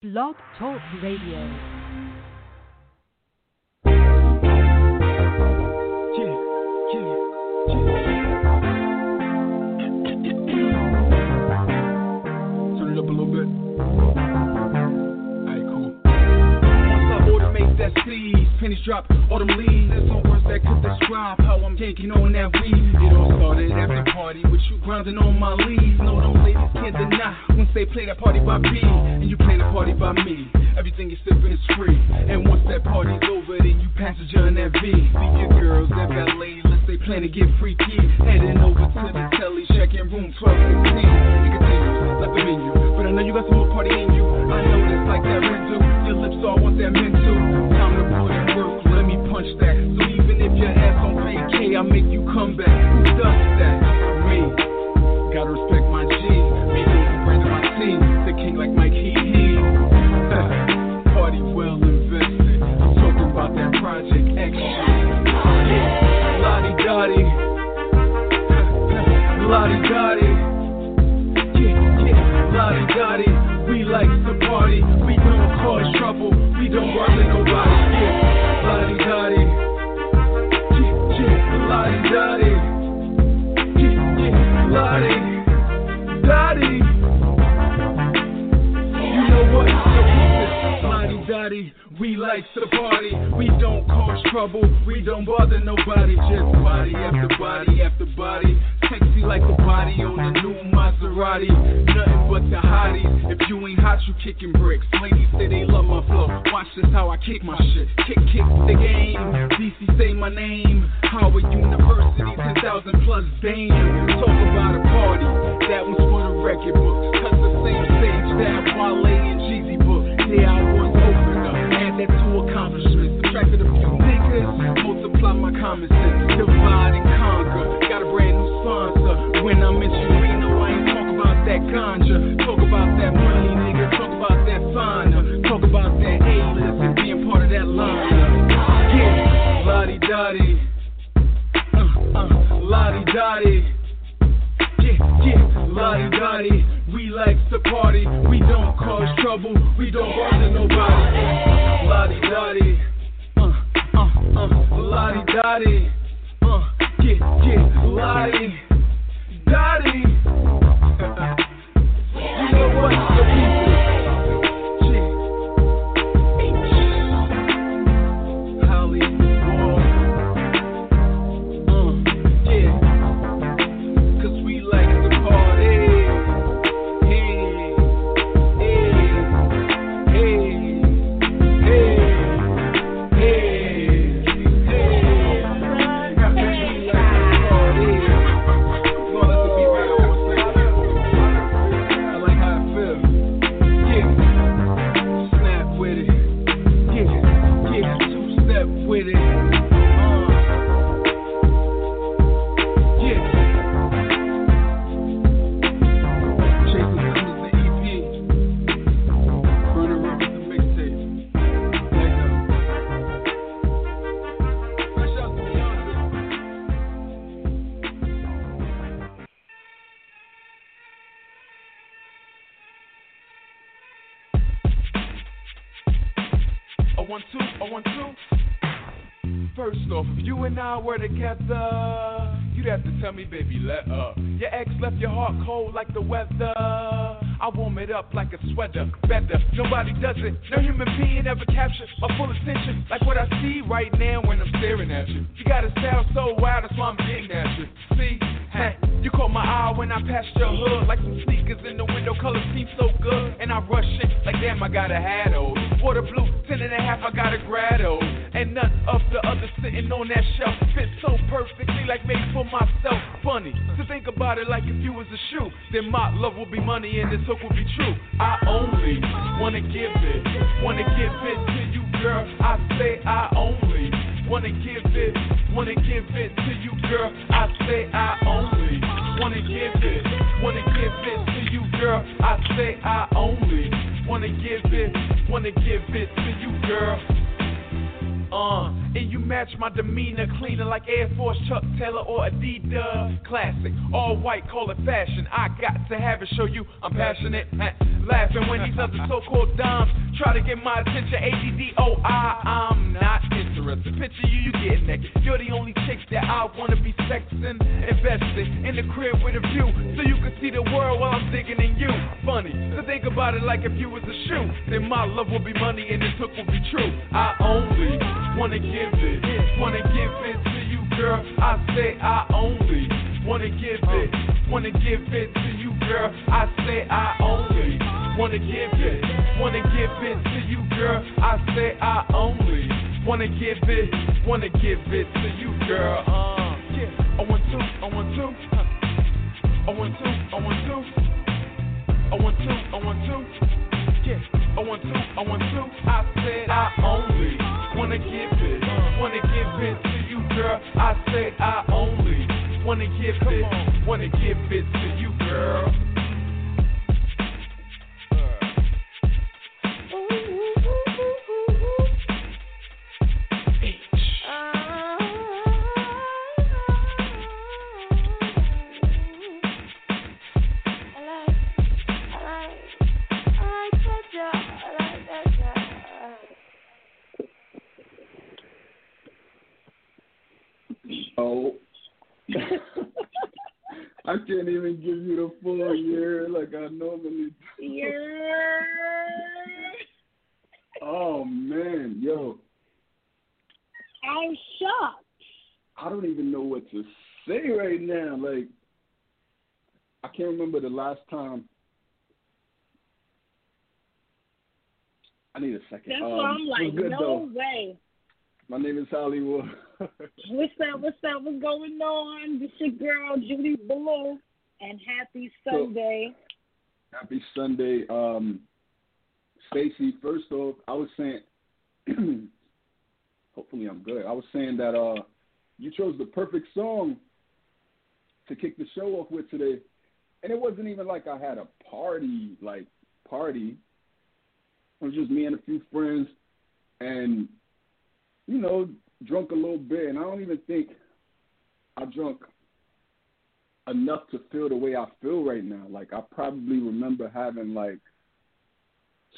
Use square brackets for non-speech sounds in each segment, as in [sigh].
Blog Talk Radio. Turn it up a little bit. That seed, pennies drop, autumn leaves. There's no words that could describe how I'm yanking on that weed. It all started at the party with you grinding on my leaves. No, them ladies can't deny once they play that party by B and you play the party by me. Everything you're sipping is free. And once that party's over, then you passenger in that V. Leave your girls at valet unless they plan to get freaky. Heading over to the telly, checking room 1216. It continues like the menu, but I know you got some more party in you. I know this like that Rendu. Your lips all want that mental. Time to put in work, let me punch that. So even if your ass don't pay K, I make you come back. Who does that? Me. Gotta respect my G. Me losing brain to my team. The king like Mike Hee Hee. [laughs] Party well invested. I'm about that Project X. Lottie Dottie. Lottie Dottie. Yeah. Lottie We like to party. We don't cause trouble. We don't bother nobody. Yeah. Yeah, yeah. Lottie Dottie. You know what? Lottie Dottie, we like to party. We don't cause trouble. We don't bother nobody. Just body after body after body. Sexy like a body on the new Maserati. Nothing but the hotties. If you ain't hot, you kicking bricks. Ladies say they love my flow. Watch this how I kick my shit. Kick, kick the game. DC say my name. Howard University, 10,000 plus damn. Talk about a party. That one's for the record book. Cause the same stage that Wale and Jeezy book. Yeah, I was opener. Add that to accomplishments. Subtracted a few niggas. Multiply my common sense. Divide and conquer. Got a sponsor. When I mention Reno, I ain't talk about that ganja. Talk about that money, nigga. Talk about that fauna. Talk about that A-list and being part of that line. Yeah, Lottie Dottie. Uh, uh, Lottie Dottie. Yeah, Uh, and you match my demeanor, cleaner like Air Force, Chuck Taylor, or Adidas. Classic, all white, call it fashion. I got to have it, show you I'm passionate. Laughing when these other so-called dimes try to get my attention. A-D-D-O-I, I'm not interested. Picture you, you get naked. You're the only chick that I wanna be sexing. Invested in the crib with a view, so you can see the world while I'm digging in you. Funny to think about it like if you was a shoe, then my love will be money and this hook will be true. I only wanna give it, wanna give it to you, girl. I say I only wanna give it, wanna give it to you, girl. I say I only wanna give it, wanna give it to you, girl. I say I only wanna give it, wanna give it to you, girl. Uh, yeah, I want to, I want to, I want to, I want to, I want to, I want to. Yeah, I want to, I want to. I said I only wanna give it, wanna give it to you, girl. I said I only wanna give it, wanna give it to you, girl. The full year like I normally do. Yeah. Oh man, yo, I'm shocked. I don't even know what to say right now. Like, I can't remember the last time. I need a second. That's um, why I'm like, good, no though. way. My name is Holliewood. What's up? What's up? What's going on? This your girl Judy Blu, and happy So- Sunday. Happy Sunday. Um, Stacy, first off, I was saying, [clears throat] hopefully I'm good. I was saying that uh, you chose the perfect song to kick the show off with today, and it wasn't even like I had a party, like party. It was just me and a few friends, and you know, drunk a little bit, and I don't even think I drunk enough to feel the way I feel right now. Like I probably remember having like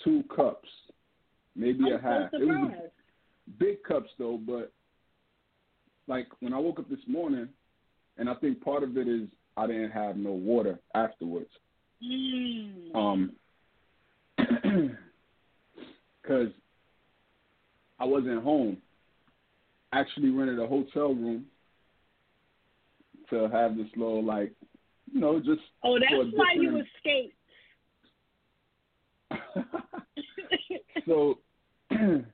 two cups, maybe I'm a half. so It was big cups though, but like when I woke up this morning, and I think part of it is I didn't have no water afterwards. Mm. Um, [clears throat] because I wasn't home. Actually, rented a hotel room to have this little like, you know, just oh, that's why you escaped. [laughs] so [clears throat]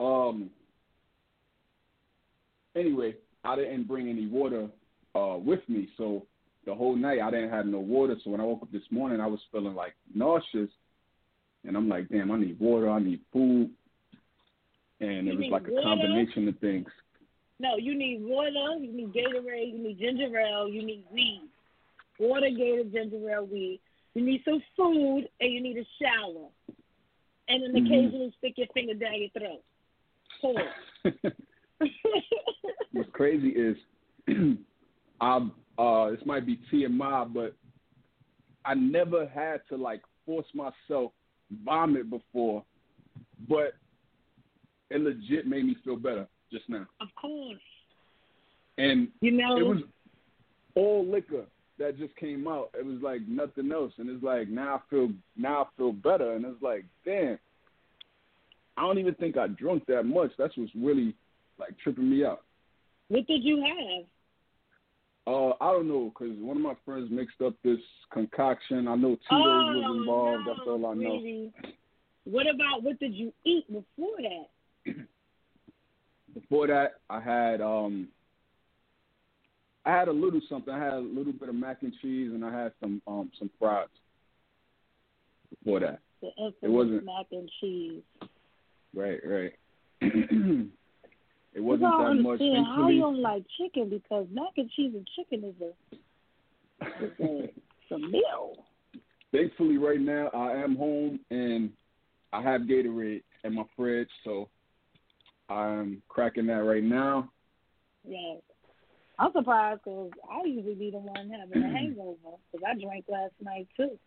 um anyway i didn't bring any water uh with me. So the whole night i didn't have no water. So when i woke up this morning i was feeling like nauseous. And i'm like damn i need water. I need food. And You it was like a combination of things no, you need water, you need Gatorade, you need ginger ale, you need weed. Water, Gator, ginger ale, weed. You need some food, and you need a shower. And then Mhm. occasionally stick your finger down your throat. Pause. [laughs] what's crazy is [clears throat] I uh this might be TMI, but I never had to like force myself vomit before, but it legit made me feel better just now. of course. And You know, it was all liquor that just came out. It was like nothing else. And it's like now I feel now I feel better and it's like, damn. I don't even think I drunk that much. That's what's really like tripping me out. what did you have? Uh, I don't know, cause one of my friends mixed up this concoction. I know Tito's was oh, involved. no, That's all I know. What about what did you eat before that? [clears throat] Before that, I had um, I had a little something. I had a little bit of mac and cheese, and I had some um some fries. Before that, The infamous wasn't- mac and cheese. right, right. [clears throat] it wasn't that much. understand how you don't like chicken because mac and cheese and chicken is a a, it's a meal. thankfully, right now I am home and I have Gatorade in my fridge, so I'm cracking that right now. Yes. I'm surprised because I usually be the one having a hangover because I drank last night too.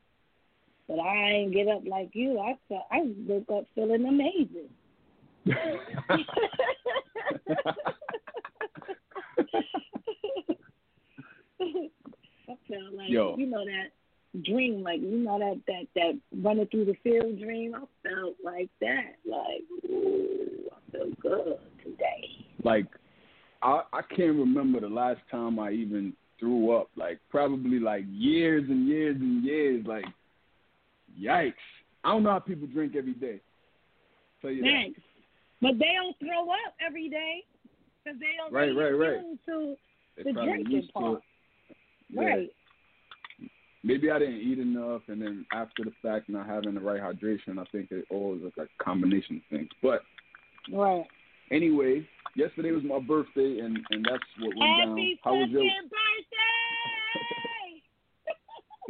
But I ain't get up like you. I felt, I woke up feeling amazing. [laughs] [laughs] I felt like Yo. you know that dream, like you know that that that running through the field dream. I felt like that, like ooh, I feel good today. like I I can't remember the last time I even threw up. Like probably like years and years and years. Like yikes! I don't know how people drink every day. Tell you that. Thanks. But they don't throw up every day because they don't Right, right, right. to the drinking part. Right. Maybe I didn't eat enough, and then after the fact, not having the right hydration. I think it all is like a combination of things. But Right. anyway, yesterday was my birthday, and and that's what went down. Happy How was your? birthday!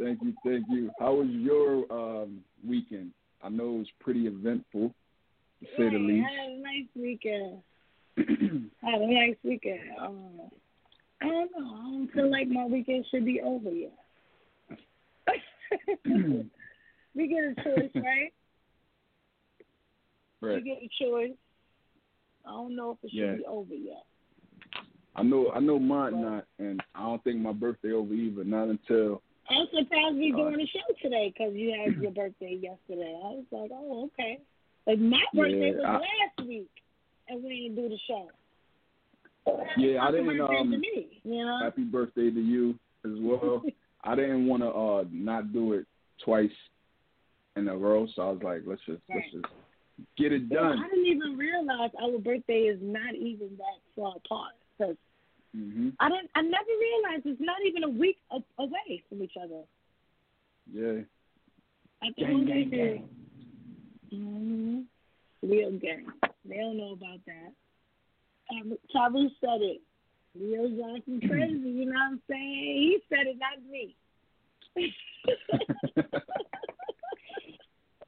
[laughs] Thank you, thank you. How was your um, weekend? I know it was pretty eventful, to say the least. I had a nice weekend. [clears throat] I had a nice weekend. Um, I don't know. I don't feel like my weekend should be over yet. [clears throat] we get a choice, right? [laughs] right. We get a choice. I don't know if it should Yeah. be over yet. I know, I know mine not, and I don't think my birthday over either. Not until I'm surprised we Uh, doing the show today because you had your birthday yesterday. I was like, oh, okay. Like my birthday Yeah, was I- last week, and we didn't do the show. yeah, I didn't. Um, to me, you know. happy birthday to you as well. [laughs] I didn't want to uh not do it twice in a row, so I was like, let's just let's just get it Well, done. I didn't even realize our birthday is not even that far apart. Cause hmm I didn't. I never realized it's not even a week a- away from each other. Yeah. I think Gang, one gang, day gang. hmm Real gang. They don't know about that. Um, Tyrese said it. Leo Johnson crazy. You know what I'm saying? He said it, not me. [laughs]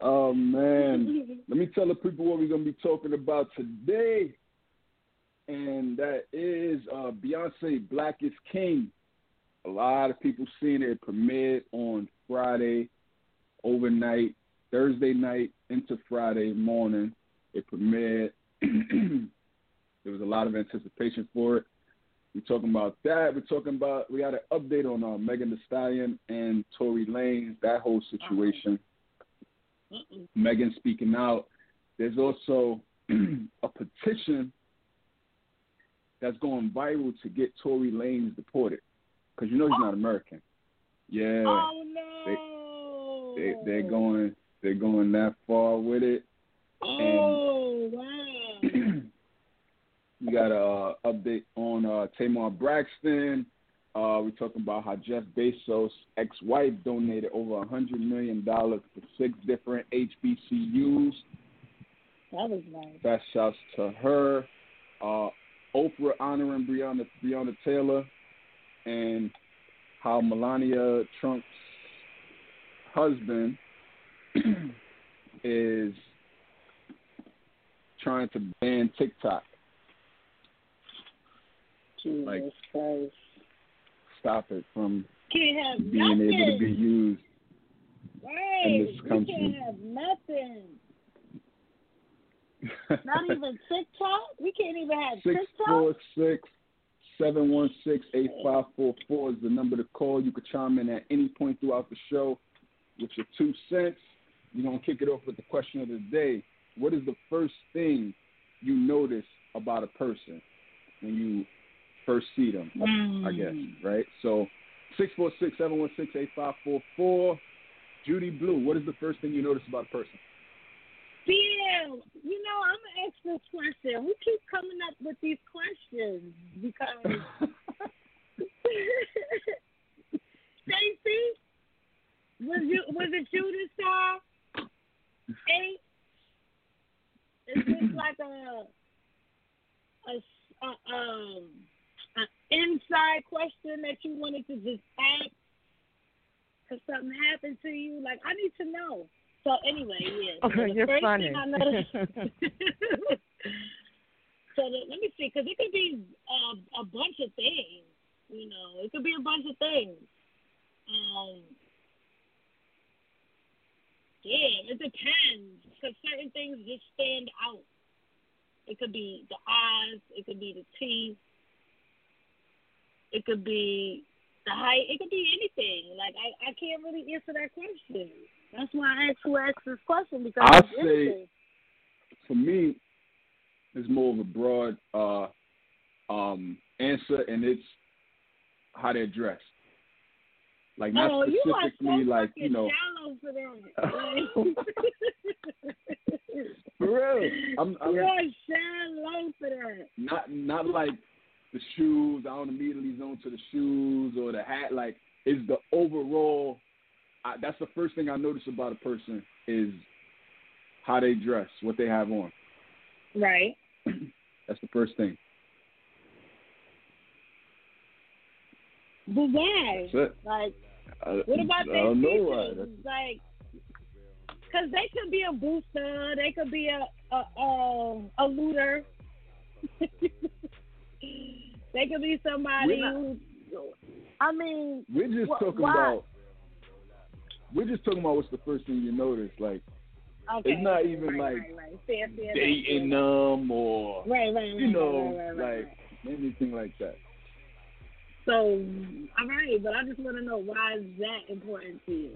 oh man. Let me tell the people what we're gonna be talking about today. And that is uh Beyonce Black is King. A lot of people seen it premiered on Friday overnight, Thursday night into Friday morning. It premiered. [clears throat] there was a lot of anticipation for it. We're talking about that. We're talking about we got an update on uh, Megan Thee Stallion and Tory Lanez, that whole situation. Mm-mm. Megan speaking out. There's also [clears throat] a petition that's going viral to get Tory Lanez deported because you know he's not American. Yeah, Oh no. they they're going they're going that far with it. Oh wow. We got a update on uh, Tamar Braxton. Uh, we're talking about how Jeff Bezos' ex-wife donated over a hundred million dollars to six different HBCUs. That was nice. Fast shouts to her. Uh, Oprah honoring Breonna Breonna Taylor, and how Melania Trump's husband [clears throat] is trying to ban TikTok. Jesus Like- Christ. Stop it from being nothing. able to be used. right. in this country. We can't have nothing. [laughs] Not even TikTok. We can't even have Six TikTok. four six seven one six eight five four four is the number to call. You could chime in at any point throughout the show with your two cents. We're gonna kick it off with the question of the day. What is the first thing you notice about a person when you first see them? Mm. I guess, right? So six four six seven one six eight five four four. Judy Blu, what is the first thing you notice about a person? Bill, you know, I'm gonna ask this question. Who keeps coming up with these questions? Because [laughs] Stacy, was you was it you this time? Eight. Is this like a a, a um inside question that you wanted to just ask because something happened to you? Like I need to know. So anyway, yeah. So the You're funny. Noticed, [laughs] [laughs] So the, let me see, because it could be uh, a bunch of things. You know, it could be a bunch of things. Um, yeah, it depends. Because certain things just stand out. It could be the eyes. It could be the teeth. It could be the height. It could be anything. Like I, I can't really answer that question. That's why I asked who asked this question because I say- For me, it's more of a broad uh, um, answer, and it's how they're dressed. Like not oh, you specifically so like you know for that. [laughs] [laughs] for real. I'm, I'm you are shallow for that. not not like the shoes. I don't immediately zone to the shoes or the hat. Like it's the overall. I, that's the first thing I notice about a person is how they dress, what they have on. Right. [clears throat] That's the first thing. But why? Like, I, what about I their don't know features? why. Like, because they could be a booster. They could be a a a, a looter. [laughs] they could be somebody not- who. I mean, We're just Wh- talking why? about. We're just talking about what's the first thing you notice. Like okay. It's not even right, like right, right. Fair, fair, dating them or Right, right, you know like anything like that. So, all right, but I just want to know why is that important to you?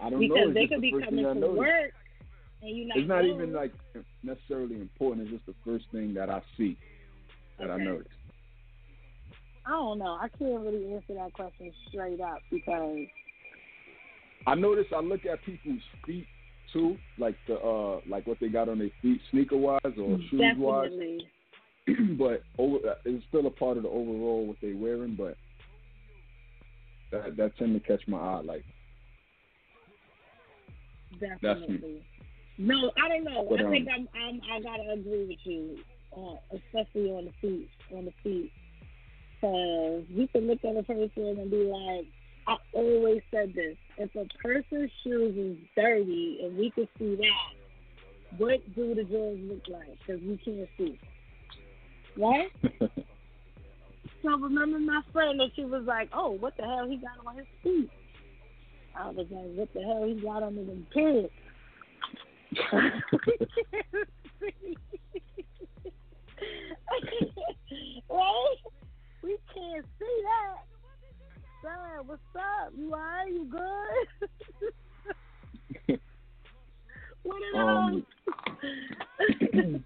I don't Because know. It's they could the be coming to work and you not. It's not know. even like necessarily important. It's just the first thing that I see that I Okay. notice. I don't know. I can't really answer that question straight up because I notice. I look at people's feet too, like the uh like what they got on their feet, sneaker wise or shoes wise. [clears throat] but over, it's still a part of the overall what they're wearing. But that that tend to catch my eye. Like definitely. No, I don't know. But, I think um, I'm, I'm. I gotta agree with you, uh, especially on the feet. On the feet, because you can look at a person and be like, I always said this: if a person's shoes is dirty and we can see that, what do the drawers look like? Because we can't see, right? [laughs] So remember my friend that she was like, "Oh, what the hell he got on his feet?" I was like, "What the hell he got on his pants?" [laughs] [laughs] [laughs] right? We can't see that. Son, what's up? You alright? You good? [laughs] what are Um. [laughs]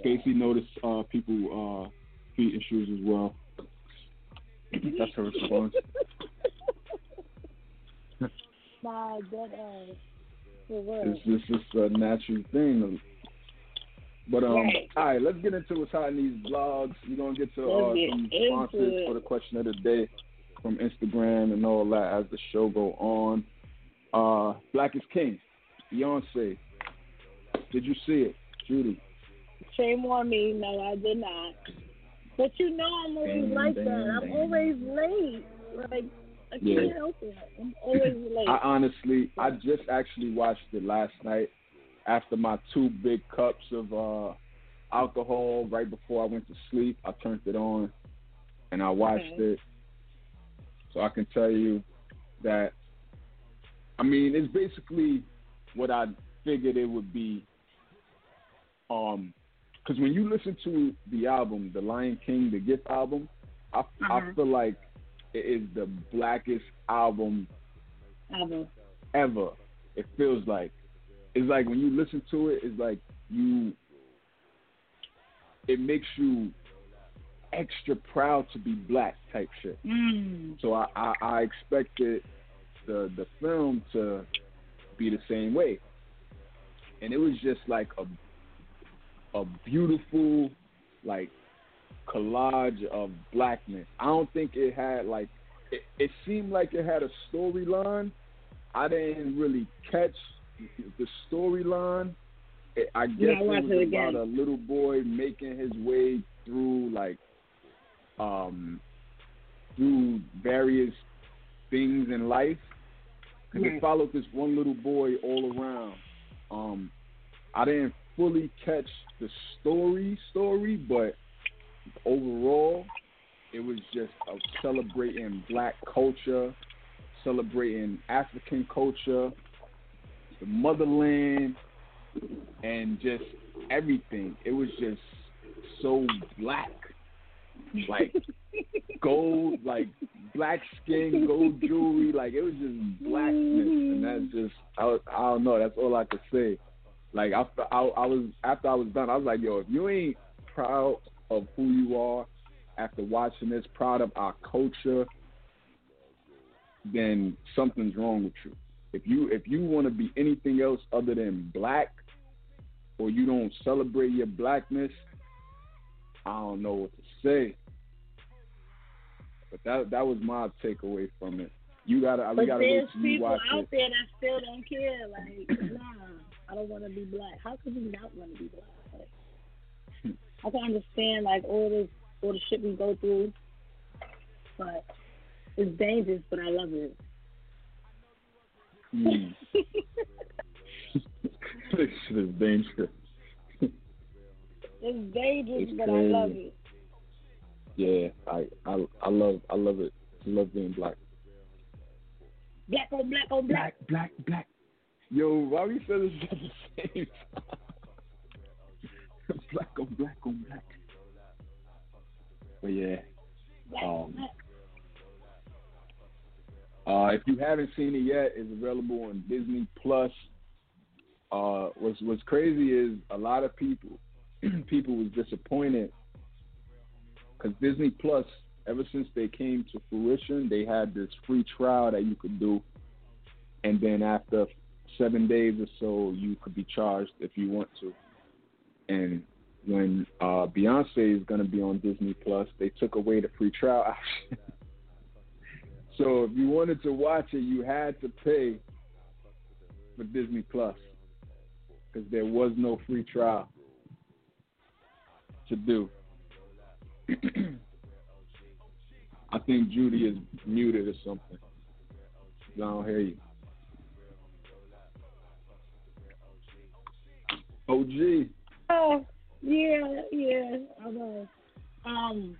Stacy noticed uh, people uh, feet and shoes as well. That's her response. Uh, for real. It's just it's a natural thing. But um, Right. all right, let's get into what's hot in these blogs. We're gonna get to uh, get some it. for the question of the day from Instagram and all that as the show go on. Uh, Black is King, Beyonce. Did you see it, Judy? Shame on me. No, I did not. But you know I'm always Dang, like dang, that. I'm always late. Like I can't Yeah. help it. I'm always [laughs] late. I honestly, I just actually watched it last night after my two big cups of uh, alcohol right before I went to sleep. I turned it on and I watched Okay. it. So I can tell you that, I mean, it's basically what I figured it would be. Um, because when you listen to the album, the Lion King, the Gift album, I, I Uh-huh. feel like it is the blackest album Ever. ever. It feels like it's like when you listen to it, it's like you. It makes you extra proud to be black type shit. Mm. So I, I, I expected the the film to be the same way, and it was just like a a beautiful like collage of blackness. I don't think it had like it, it seemed like it had a storyline. I didn't really catch the storyline. I guess gotta it was it about a little boy making his way through like um through various things in life because it followed this one little boy all around. Um, I didn't fully catch the story story, but overall, it was just celebrating black culture, celebrating African culture, the motherland, and just everything. It was just so black, like [laughs] gold, like black skin, gold jewelry. Like it was just blackness, and that's just I, was, I don't know. That's all I could say. Like after I, I was after I was done, I was like, yo, if you ain't proud of who you are after watching this, proud of our culture, then something's wrong with you. If you if you want to be anything else other than black, or you don't celebrate your blackness, I don't know what to say. But that that was my takeaway from it. You gotta we But gotta there's wait till you people watch out it. there that still don't care. Like, [clears throat] nah, I don't want to be black. How could you not want to be black? I can understand like all this, all the shit we go through, but it's dangerous. But I love it. Mm. [laughs] this shit is dangerous. It's dangerous, It's but I love it. Yeah, I I I love I love it. I love being black. Black on black on black. black, black. Yo, why we say this at the same time? [laughs] black on black on black. But yeah, um, uh, if you haven't seen it yet, it's available on Disney Plus. Uh, what's what's crazy is a lot of people [clears throat] people was disappointed because Disney Plus, ever since they came to fruition, they had this free trial that you could do, and then after seven days or so, you could be charged if you want to. And when uh, Beyonce is going to be on Disney Plus, they took away the free trial option. [laughs] so if you wanted to watch it, you had to pay for Disney Plus because there was no free trial to do. [clears throat] I think Judy is muted or something. I don't hear you. OG. Oh, yeah, yeah, I was. Um,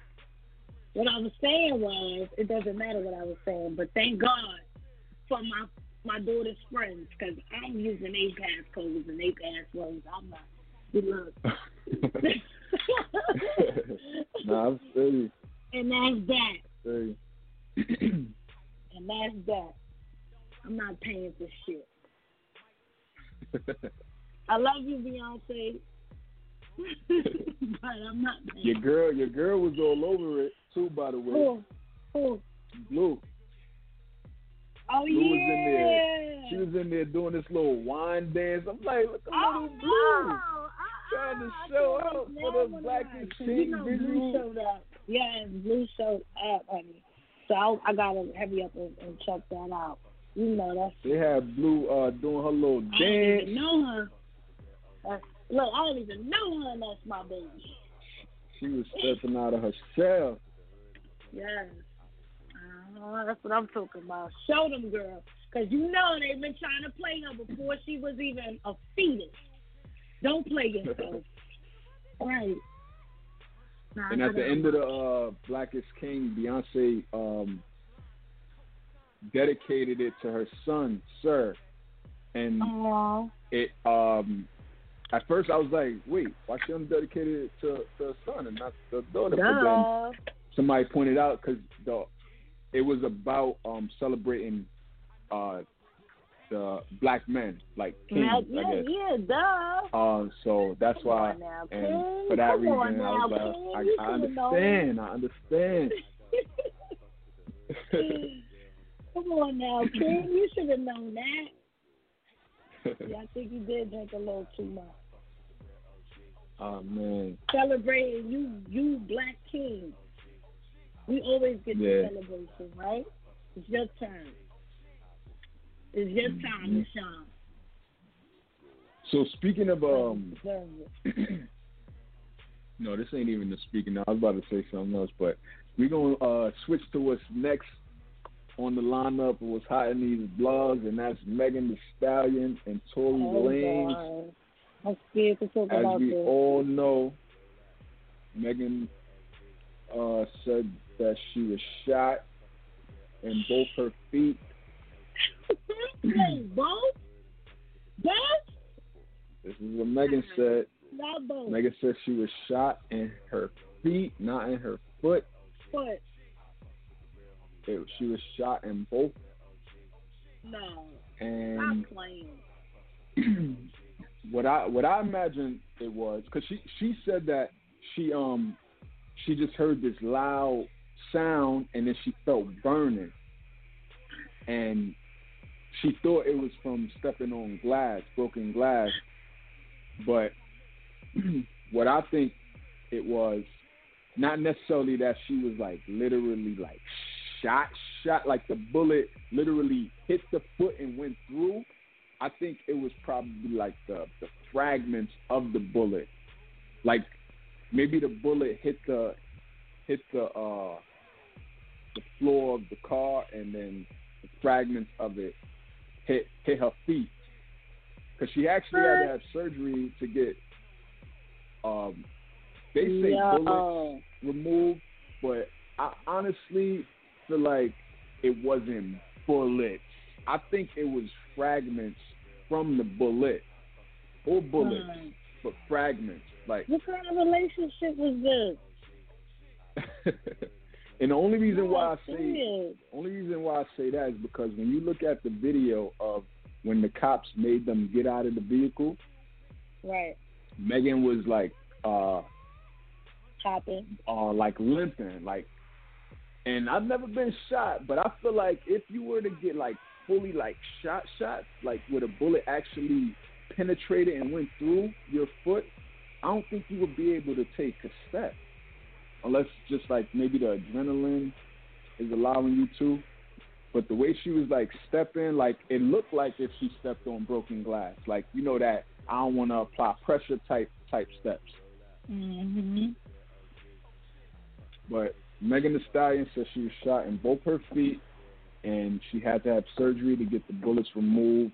what I was saying was, it doesn't matter what I was saying, but thank God for my my daughter's friends, because I'm using A passcodes and A passwords. I'm not. Good luck. [laughs] [laughs] nah, I'm steady. and that's that. [clears throat] And that's that. I'm not paying for shit. [laughs] I love you, Beyonce. [laughs] but I'm not paying. your girl, your girl was all over it too. By the way, Oh, oh, Blue. oh Blue was in yeah. there. She was in there doing this little wine dance. I'm like, look at Oh, little no. Blue. Uh-uh. Trying to show can't out for the Black I- and You know, Blue showed up. Yeah, Blue showed up, honey. So I, I gotta heavy up and, and check that out. You know that's They had Blue uh, doing her little I dance. even know her. That's, look, I don't even know her, that's my baby. She was stepping out of her shell. Yes. Uh, that's what I'm talking about. Show them, girl. Because you know they've been trying to play her before she was even a fetus. Don't play yourself. [laughs] right. Nah, And at the end of the uh, Black is King, Beyonce um, dedicated it to her son, Sir. And Aw. it um, at first I was like, wait, why she undedicated it to, to her son and not the daughter? But then Duh. somebody pointed out because the it was about um, celebrating uh, the black men, like kings, Yeah, yeah, duh. Um, so that's Come why, now, and King. for that Come reason, on I was now, King. like, I, I understand, I understand. [laughs] Come on now, King. You should have known that. [laughs] Yeah, I think you did drink a little too much. Oh man, Celebrating you, you black king. We always get Yeah. the celebration, right? It's your turn. It's your time Mhm. to shine. so speaking of um, You deserve it. [clears throat] no, this ain't even the speaking. I was about to say something else, but we're gonna uh, switch to what's next on the lineup What's hot in these blogs, and that's Megan Thee Stallion and Tory Oh, Lanez. I'm scared to talk As about we this. all know, Megan uh, said that she was shot in both her feet. Wait, [coughs] both? Both? This is what Megan said. Not both. Megan said she was shot in her feet, not in her foot. Foot. It, she was shot in both, no, and stop playing. [coughs] what I what I imagine it was because she she said that she um she just heard this loud sound and then she felt burning, and she thought it was from stepping on glass, broken glass, but [clears throat] what I think it was not necessarily that she was like literally like shot shot like the bullet literally hit the foot and went through I think it was probably like the the fragments of the bullet, like maybe the bullet hit the hit the uh the floor of the car, and then the fragments of it hit hit her feet, because she actually had to have surgery to get um they say bullets removed, but I honestly feel like it wasn't bullets. I think it was fragments from the bullet, or bullets, but fragments. Like, What kind of relationship was this? [laughs] and the only reason why I say serious. only reason why I say that is because when you look at the video of when the cops made them get out of the vehicle, Right. Megan was like, uh, Chopping. uh, like limping, like. And I've never been shot, but I feel like if you were to get like fully like shot, shot, like where the bullet actually penetrated and went through your foot, I don't think you would be able to take a step, unless just like maybe the adrenaline is allowing you to. But the way she was like stepping, like it looked like if she stepped on broken glass, like you know that I don't want to apply pressure type type steps. Mm-hmm. But Megan Thee Stallion said she was shot in both her feet, and she had to have surgery to get the bullets removed.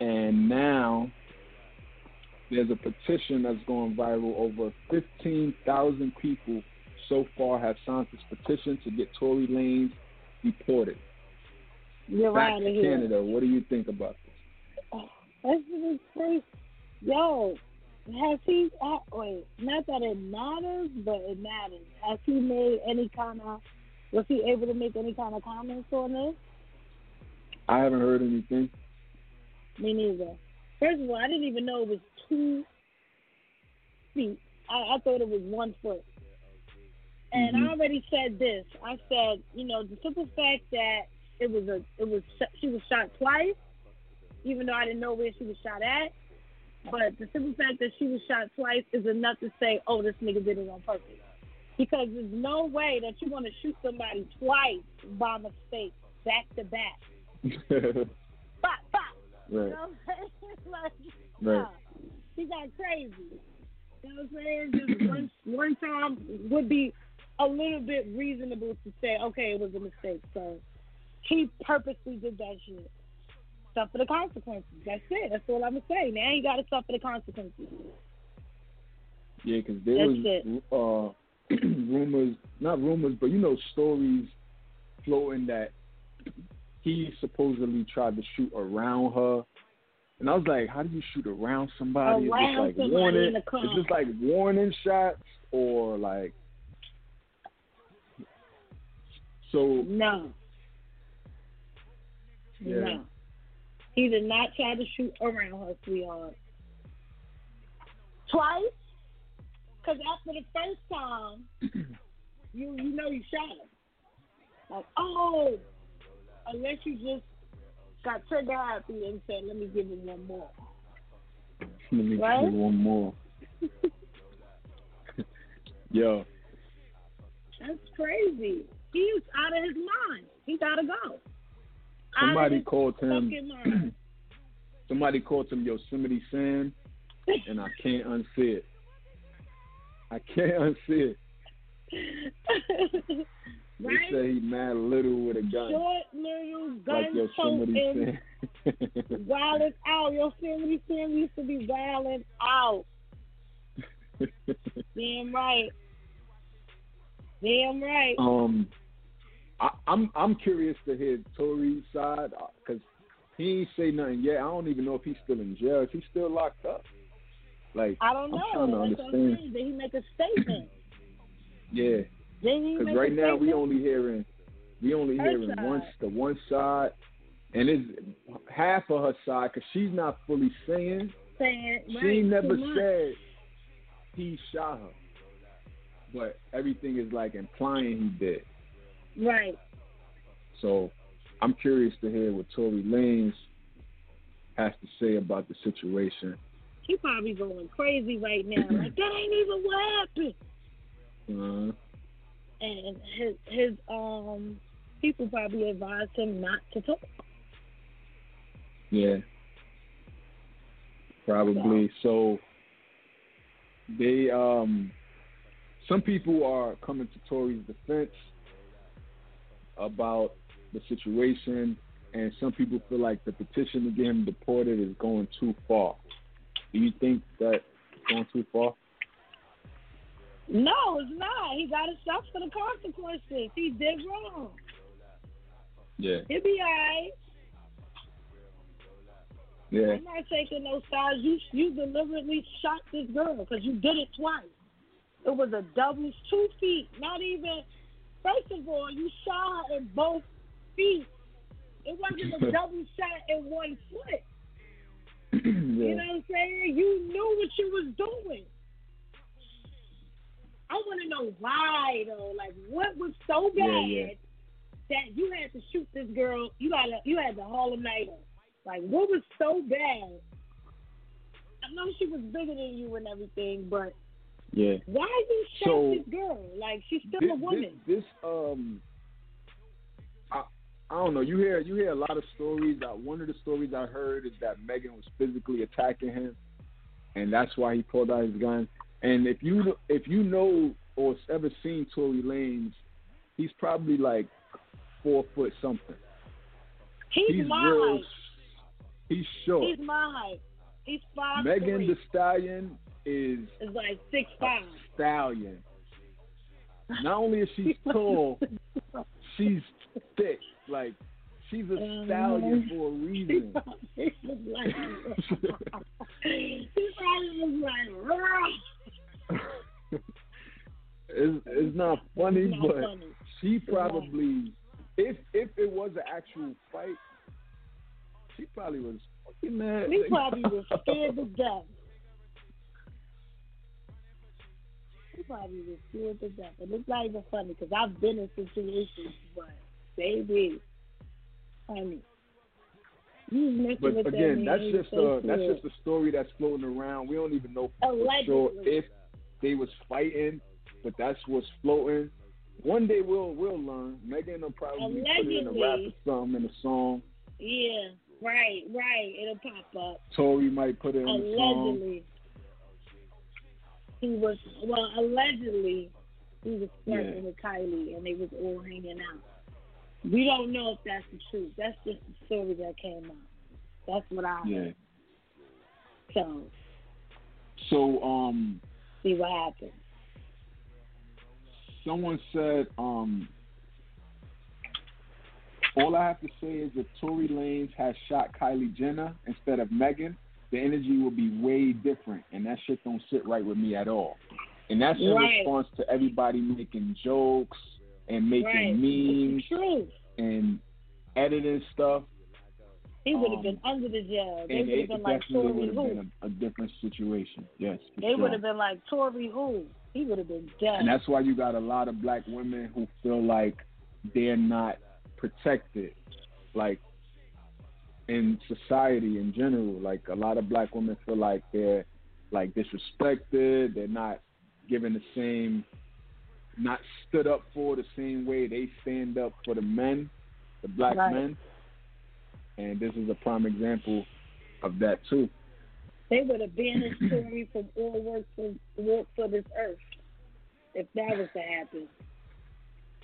And now there's a petition that's going viral. Over 15,000 people so far have signed this petition to get Tory Lanez deported You're back out to here. Canada. What do you think about this? This is crazy. Yo, has he? Uh, wait, not that it matters, but it matters. Has he made any kind of? Was he able to make any kind of comments on this? I haven't heard anything. Me neither. First of all, I didn't even know it was two feet. I, I thought it was one foot. And Mhm. I already said this. I said, you know, the simple fact that it was a, it was she was shot twice, even though I didn't know where she was shot at. But the simple fact that she was shot twice is enough to say, oh, this nigga did it on purpose. Because there's no way that you want to shoot somebody twice by mistake, back to back. [laughs] Bop. You right. know I'm saying? [laughs] like, Right. he got crazy. You know what I'm saying? Just one, [clears throat] one time would be a little bit reasonable to say, okay, it was a mistake. So he purposely did that shit. Suffer the consequences. That's it. That's all I'm gonna say. Now you gotta suffer the consequences. Yeah, because there That's was uh, [clears throat] rumors, not rumors, but you know, stories floating that he supposedly tried to shoot around her. And I was like, how do you shoot around somebody? Around is this like warning? Is this like warning shots or like? So No. Yeah. No. He did not try to shoot around her, sweetheart. Twice? Because after the first time, [clears throat] you you know you shot him. Like, oh, unless you just got trigger happy and said, let me give him one more. let me Right? give you one more. [laughs] Yo, That's crazy. He's out of his mind. He gotta go. Somebody called him. [clears throat] somebody called him Yosemite Sam, [laughs] and I can't unsee it. I can't unsee it. [laughs] They right? say he mad little with a gun, Short little like gun Yosemite toting, said. wilding out. Yosemite Sam used to be wilding out. [laughs] Damn right. Damn right. um, I, I'm I'm curious to hear Tory's side because he ain't say nothing yet. I don't even know if he's still in jail. Is he still locked up? Like I don't I'm know. trying to I'm understand. Did he make a statement? [clears throat] Yeah, because right now we only hearing we only hearing one the one side, and it's half of her side because she's not fully saying. saying right, she never said he shot her, but everything is like implying he did. Right. So I'm curious to hear what Tory Lanez has to say about the situation. He probably going crazy right now. [clears throat] like that ain't even what happened. Uh, And his his um people probably advised him not to talk. yeah, probably. So they um, some people are coming to Tory's defense about the situation, and some people feel like the petition to get him deported is going too far. Do you think that it's going too far? No, it's not. He got to suffer the consequences. He did wrong. Yeah, He'll be alright. yeah, I'm not taking no sides. You you deliberately shot this girl because you did it twice. It was a double two feet. Not even. First of all, you shot her in both feet. It wasn't a [laughs] double shot in one foot. [clears throat] yeah. You know what I'm saying? You knew what you was doing. I want to know why though. Like, what was so bad Yeah, yeah. that you had to shoot this girl? You got you had to haul a night. Like, what was so bad? I know she was bigger than you and everything, but yeah. why you shot So, this girl? Like, she's still this, a woman. This, this um, I don't know. You hear you hear a lot of stories. Uh, one of the stories I heard is that Megan was physically attacking him, and that's why he pulled out his gun. And if you if you know or ever seen Tory Lanez, he's probably like four foot something. He's, He's my real. height. He's short. He's my height. He's five Megan three. the Stallion is is like six five. stallion. Not only is she [laughs] tall, she's thick. Like she's a Mhm. stallion for a reason. [laughs] probably was like, he probably was like, it's it's not funny, It's not but funny. she probably, if if it was an actual fight, she probably was fucking mad. He probably was scared to death. He probably was scared to death. And it's not even funny because I've been in situations, but baby, honey, But again, that's just a that's just a story that's floating around. We don't even know for sure if they was fighting, but that's what's floating. One day we'll we'll learn. Megan will probably put it in a rap or something in a song. Yeah, right, right. It'll pop up. Tory might put it in a song. Allegedly, he was well. Allegedly, he was flirting Yeah. with Kylie, and they was all hanging out. We don't know if that's the truth. That's just the story that came out. That's what I Yeah. So So um, see what happens. someone said um, all I have to say is if Tory Lanez had shot Kylie Jenner instead of Megan, the energy would be way different, and that shit don't sit right with me at all. And that's in Right. response to everybody making jokes and making right. memes It's the truth. and editing stuff. He would have Um, been under the jail. They would have been like Tory would have who? been a, a different situation. Yes, They sure. would have been like Tory who? He would have been dead. And that's why you got a lot of black women who feel like they're not protected, like in society in general. Like a lot of black women feel like they're like disrespected. They're not given the same, not stood up for the same way they stand up for the men, the black Right. men. And this is a prime example of that too. They would have banished Tory from all work for work for this earth if that was to happen.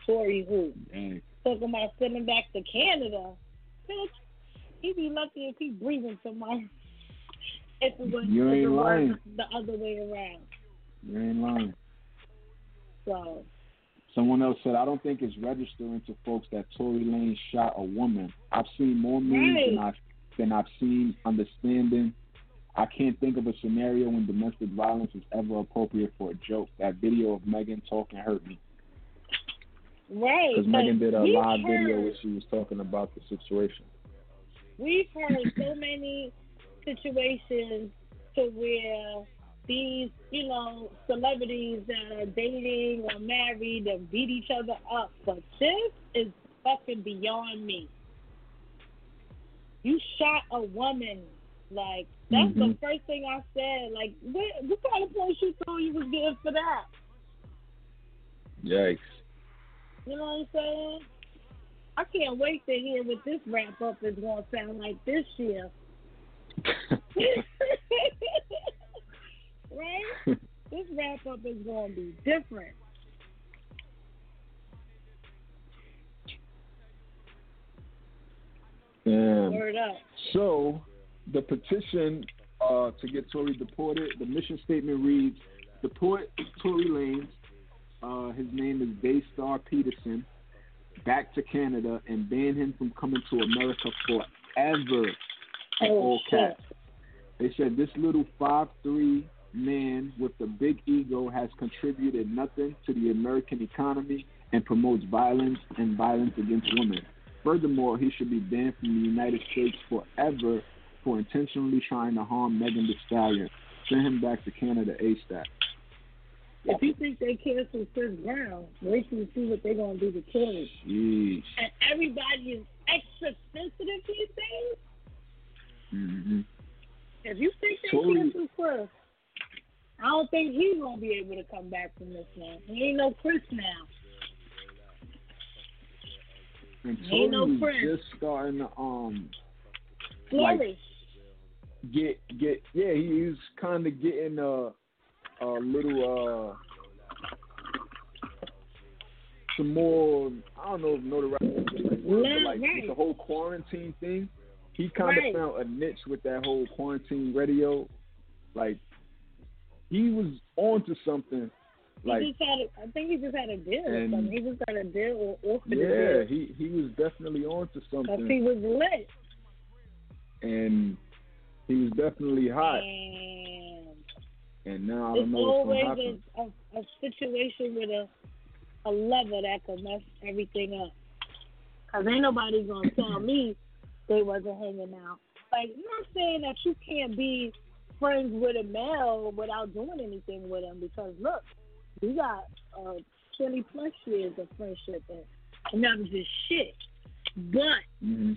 Tory who? Dang. Talking about sending back to Canada. Bitch, he'd be lucky if he breathing somewhere. If it was, You ain't lying. the other way around. You ain't lying. So Someone else said, I don't think it's registering to folks that Tory Lane shot a woman. I've seen more memes than I've than I've seen understanding. I can't think of a scenario when domestic violence is ever appropriate for a joke. That video of Megan talking hurt me right. because Megan did a live heard, video where she was talking about the situation. We've heard so [laughs] many situations to where these, you know, celebrities that are dating or married and beat each other up, but this is fucking beyond me. You shot a woman. Like, that's the Mhm. first thing I said. Like, what, what kind of points you thought you was getting for that? Yikes. You know what I'm saying? I can't wait to hear what this wrap up is going to sound like this year. [laughs] [laughs] right? [laughs] This wrap up is going to be different. Damn. Word up. So, the petition uh, to get Tory deported, the mission statement reads, deport Tory Lanez, uh, his name is Daystar Peterson, back to Canada and ban him from coming to America forever. Oh, all shit. caps. They said this little five three man with a big ego has contributed nothing to the American economy and promotes violence and violence against women. Furthermore, he should be banned from the United States forever for intentionally trying to harm Megan Thee Stallion. Send him back to Canada ASAP. If you think they canceled Chris Brown, wait till you see what they're going to do to Tory. And everybody is extra sensitive these days. hmm If you think they Tory- canceled Chris, I don't think he's going to be able to come back from this one. He ain't no Chris now. And Ain't no Chris. just starting to um Like- get get yeah he was kind of getting a a little uh some more I don't know if notoriety is the right word, Yeah, but like right. the whole quarantine thing he kind of Right. found a niche with that whole quarantine radio like he was onto something like he just had a, I think he just had a deal or something. He just got a deal or offered yeah a deal. he he was definitely onto something he was lit. and he was definitely hot And and now I don't know what's always a, a, a situation with a a lever that could mess everything up. Cause ain't nobody gonna tell me they wasn't hanging out. Like I'm not saying that you can't be friends with a male without doing anything with him. Because look, we got uh, 20 plus years of friendship and, and that was just shit. But hmm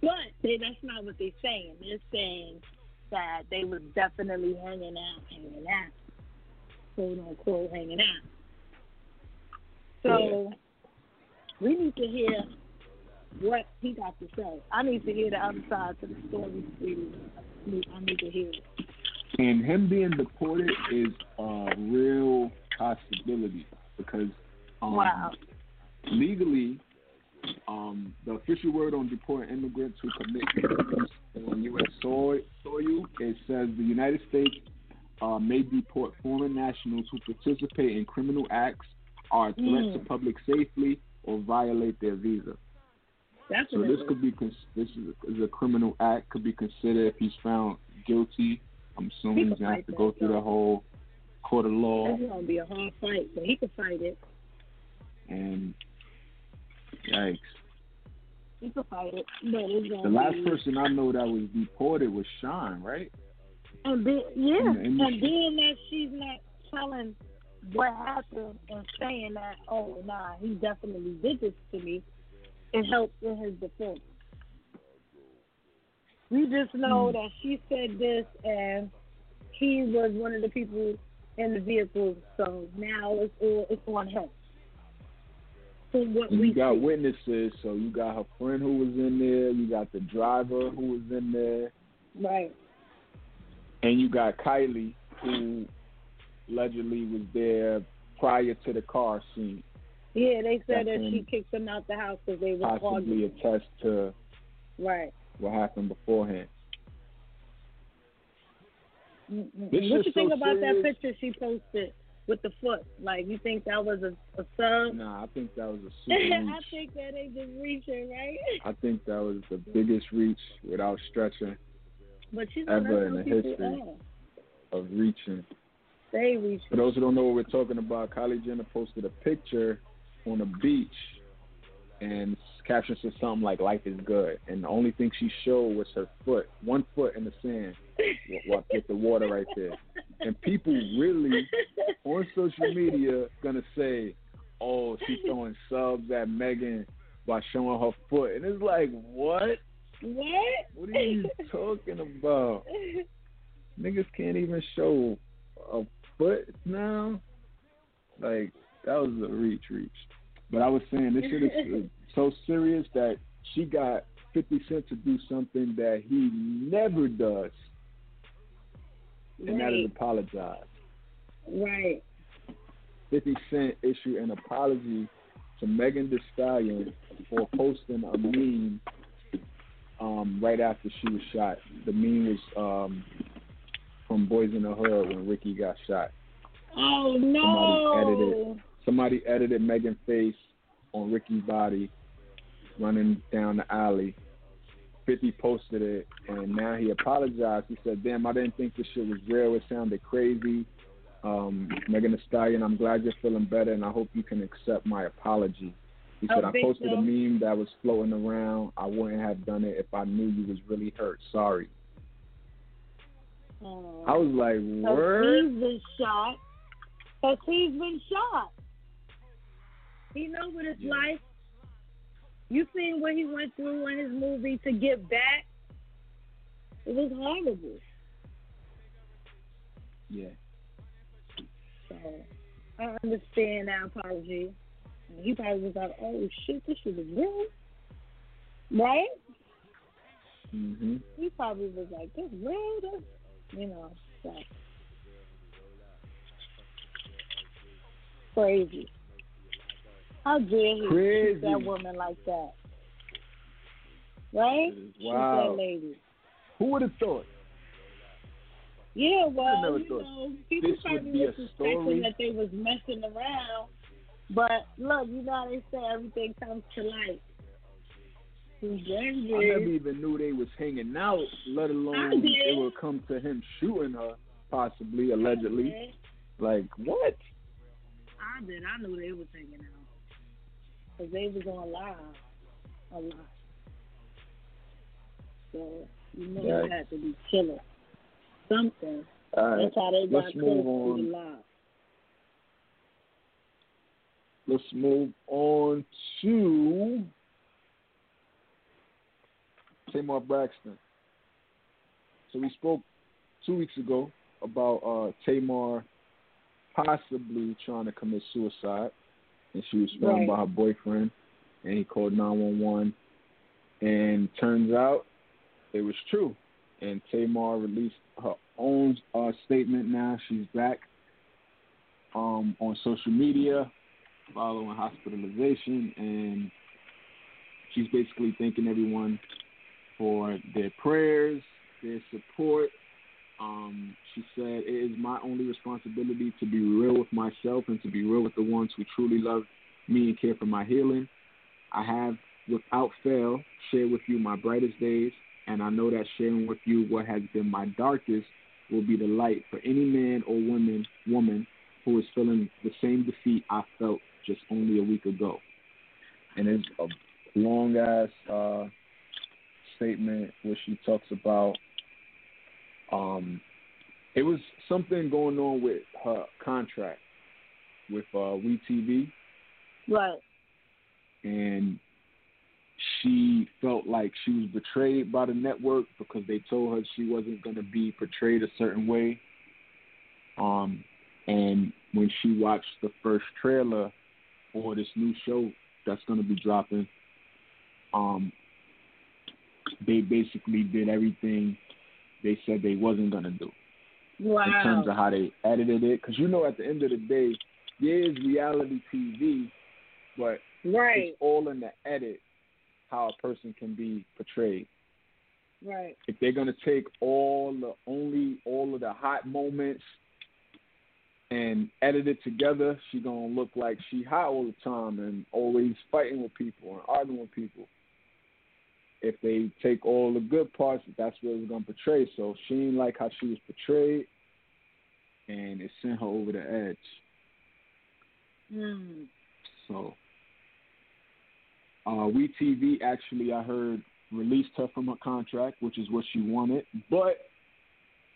but they, that's not what they're saying. They're saying that they was definitely hanging out, hanging out, quote unquote, hanging out. So we need to hear what he got to say. I need to hear the other side to the story, sweetie. I need- I need to hear it. And him being deported is a real possibility because um, Wow. legally, um, the official word on deporting immigrants who commit crimes on U.S. soil, soil it says the United States uh, may deport foreign nationals who participate in criminal acts, are a threat to Mm. public safety, or violate their visa. So this could be this is a, is a criminal act. Could be considered if he's found guilty. I'm assuming He he's gonna have to go through though. the whole court of law It's gonna be a hard fight, but he can fight it. and yikes. He could fight it, but it's gonna The last be... person I know that was deported was Sean, right? And be, yeah, and being that she's not telling what happened and saying that, oh nah, he definitely did this to me, it helps in his defense. We just know Hmm. that she said this and he was one of the people in the vehicle, so now it's all it's on him. From what you got see. witnesses, so you got her friend who was in there, you got the driver who was in there, right. and you got Kylie who allegedly was there prior to the car scene. Yeah, they said That that she kicked them out the house because they were possibly arguing. attest to Right. What happened beforehand. Mm-mm. This mm. What is you think so about that picture she posted with the foot? Like, you think that was a, a sub? Nah, I think that was a [laughs] super. I think that ain't just reaching, right? I think that was the biggest reach without stretching But know, Ever in the history. are. of reaching. They reach. For those who don't know what we're talking about, Kylie Jenner posted a picture on a beach and caption said something like "Life is good," and the only thing she showed was her foot, one foot in the sand, with, with- with the water right there. And people really on social media gonna say, "Oh, she's throwing subs at Megan by showing her foot," and it's like, what? What? What are you talking about? Niggas can't even show a foot now. Like that was a reach, reach. But I was saying this shit is [laughs] so serious that she got Fifty Cent to do something that he never does, and that is apologize. Right. 50 Cent issued an apology to Megan Thee Stallion for posting a meme um, right after she was shot. The meme was um, from Boyz n the Hood when Ricky got shot. Oh no. Somebody edited Somebody edited Megan's face on Ricky's body running down the alley. 50 posted it, and now he apologized. He said, Damn, I didn't think this shit was real. It sounded crazy. Um, Megan Thee Stallion, I'm glad you're feeling better, and I hope you can accept my apology. He Oh, said, I big posted a meme that was floating around. I wouldn't have done it if I knew you was really hurt. Sorry. Oh. I was like, So Word? he's been shot. Cause he's been shot. He know what it's Yeah. like. You seen what he went through in his movie to get back? It was horrible. Yeah. So I understand that apology. He probably was like, "Oh shit, this shit is real," right? Mm-hmm. He probably was like, "This real?" That's, you know, so crazy. How dare he Crazy. treat that woman like that? Right? Treat that lady. Who would have thought? Yeah, well, you thought know, people this probably was suspecting that they was messing around. But look, you know how they say everything comes to light. He's I never even knew they was hanging out, let alone it would come to him shooting her, possibly, allegedly. Like, what? I did. I knew they was hanging out. Because they was on live a lot. So, you know they had to be killing something. All right, That's how they got let's move through the on. live. let's move on to Tamar Braxton. So we spoke two weeks ago about uh, Tamar possibly trying to commit suicide, and she was found Right. by her boyfriend, and he called 911. And turns out it was true. And Tamar released her own uh, statement. Now she's back um, on social media following hospitalization, and she's basically thanking everyone for their prayers, their support. Um, she said, It is my only responsibility to be real with myself and to be real with the ones who truly love me and care for my healing. I have, without fail, shared with you my brightest days, and I know that sharing with you what has been my darkest will be the light for any man or woman woman who is feeling the same defeat I felt just only a week ago. And it's a long ass uh, statement where she talks about um, it was something going on with her contract with uh, WeTV, Right. and she felt like she was betrayed by the network because they told her she wasn't going to be portrayed a certain way. Um, and when she watched the first trailer for this new show that's going to be dropping, um, they basically did everything they said they wasn't going to do Wow. in terms of how they edited it. Because you know, at the end of the day, yeah, it's reality TV, but Right, it's all in the edit how a person can be portrayed. right. If they're gonna take all the only all of the hot moments and edit it together, she gonna look like she hot all the time and always fighting with people and arguing with people. If they take all the good parts, that's what it's gonna portray. So she didn't like how she was portrayed, and it sent her over the edge. Mm. So, uh, We TV actually, I heard, released her from her contract, which is what she wanted, but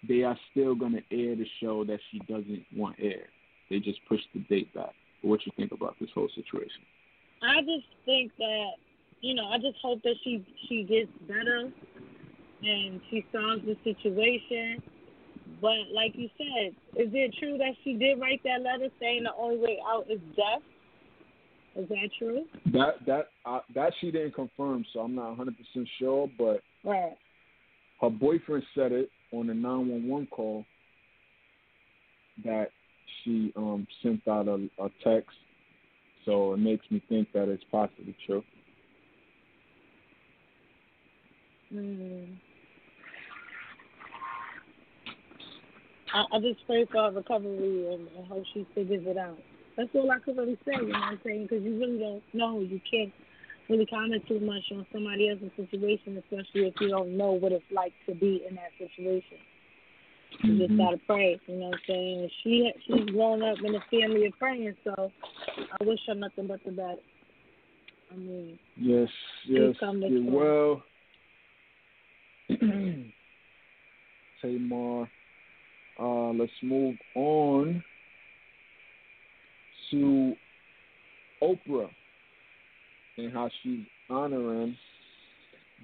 they are still going to air the show that she doesn't want aired. They just pushed the date back. What you think about this whole situation? I just think that you know, I just hope that she she gets better and she solves the situation. But like you said, is it true that she did write that letter saying the only way out is death? Is that true? That that uh, that she didn't confirm, so I'm not 100 percent sure. But Right. her boyfriend said it on the 911 call that she um sent out a, a text. So it makes me think that it's possibly true. Mm. I, I just pray for her recovery and, and hope she figures it out. That's all I could really say, you know what I'm saying? Because you really don't know. You can't really comment too much on somebody else's situation, especially if you don't know what it's like to be in that situation. You just Mhm. gotta pray, you know what I'm saying? She she's grown up in a family of praying, so I wish her nothing but the best. I mean, Yes, yes. come this yeah, way. well, [clears throat] Tamar. Uh, let's move on to Oprah and how she's honoring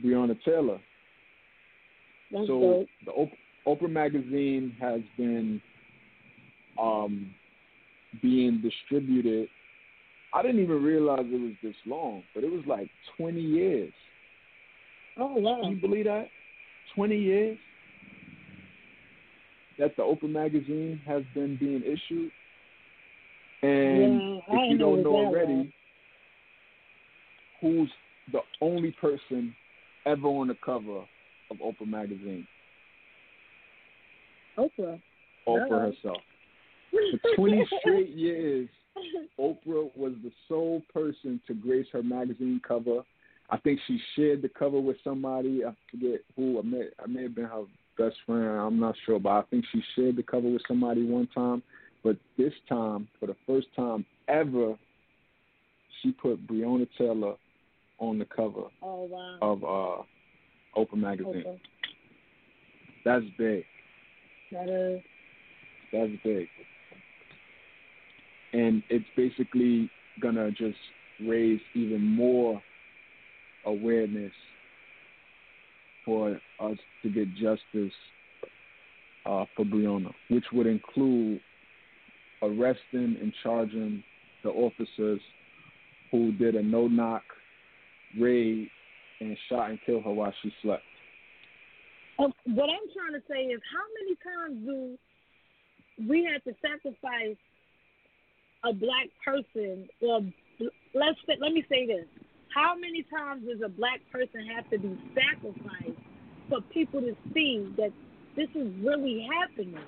Breonna Taylor. that's so dope. the Op- Oprah magazine has been um, being distributed. I didn't even realize it was this long, but it was like 20 years. Oh wow. Can you believe that? 20 years that the Oprah magazine has been being issued. And Yeah, if you don't know already, who's the only person ever on the cover of Oprah magazine? Oprah. Oprah Duh. herself. [laughs] For 20 straight years, Oprah was the sole person to grace her magazine cover. I think she shared the cover with somebody. I forget who. I may, I may have been her best friend. I'm not sure, but I think she shared the cover with somebody one time. But this time, for the first time ever, she put Breonna Taylor on the cover Oh wow. of uh, Oprah magazine. Oprah. That's big. That is. That's big. And it's basically gonna just raise even more awareness for us to get justice uh, for Breonna, which would include arresting and charging the officers who did a no-knock raid and shot and killed her while she slept. Oh, what I'm trying to say is, how many times do we have to sacrifice a black person? Well, let's let me say this: How many times does a black person have to be sacrificed for people to see that this is really happening?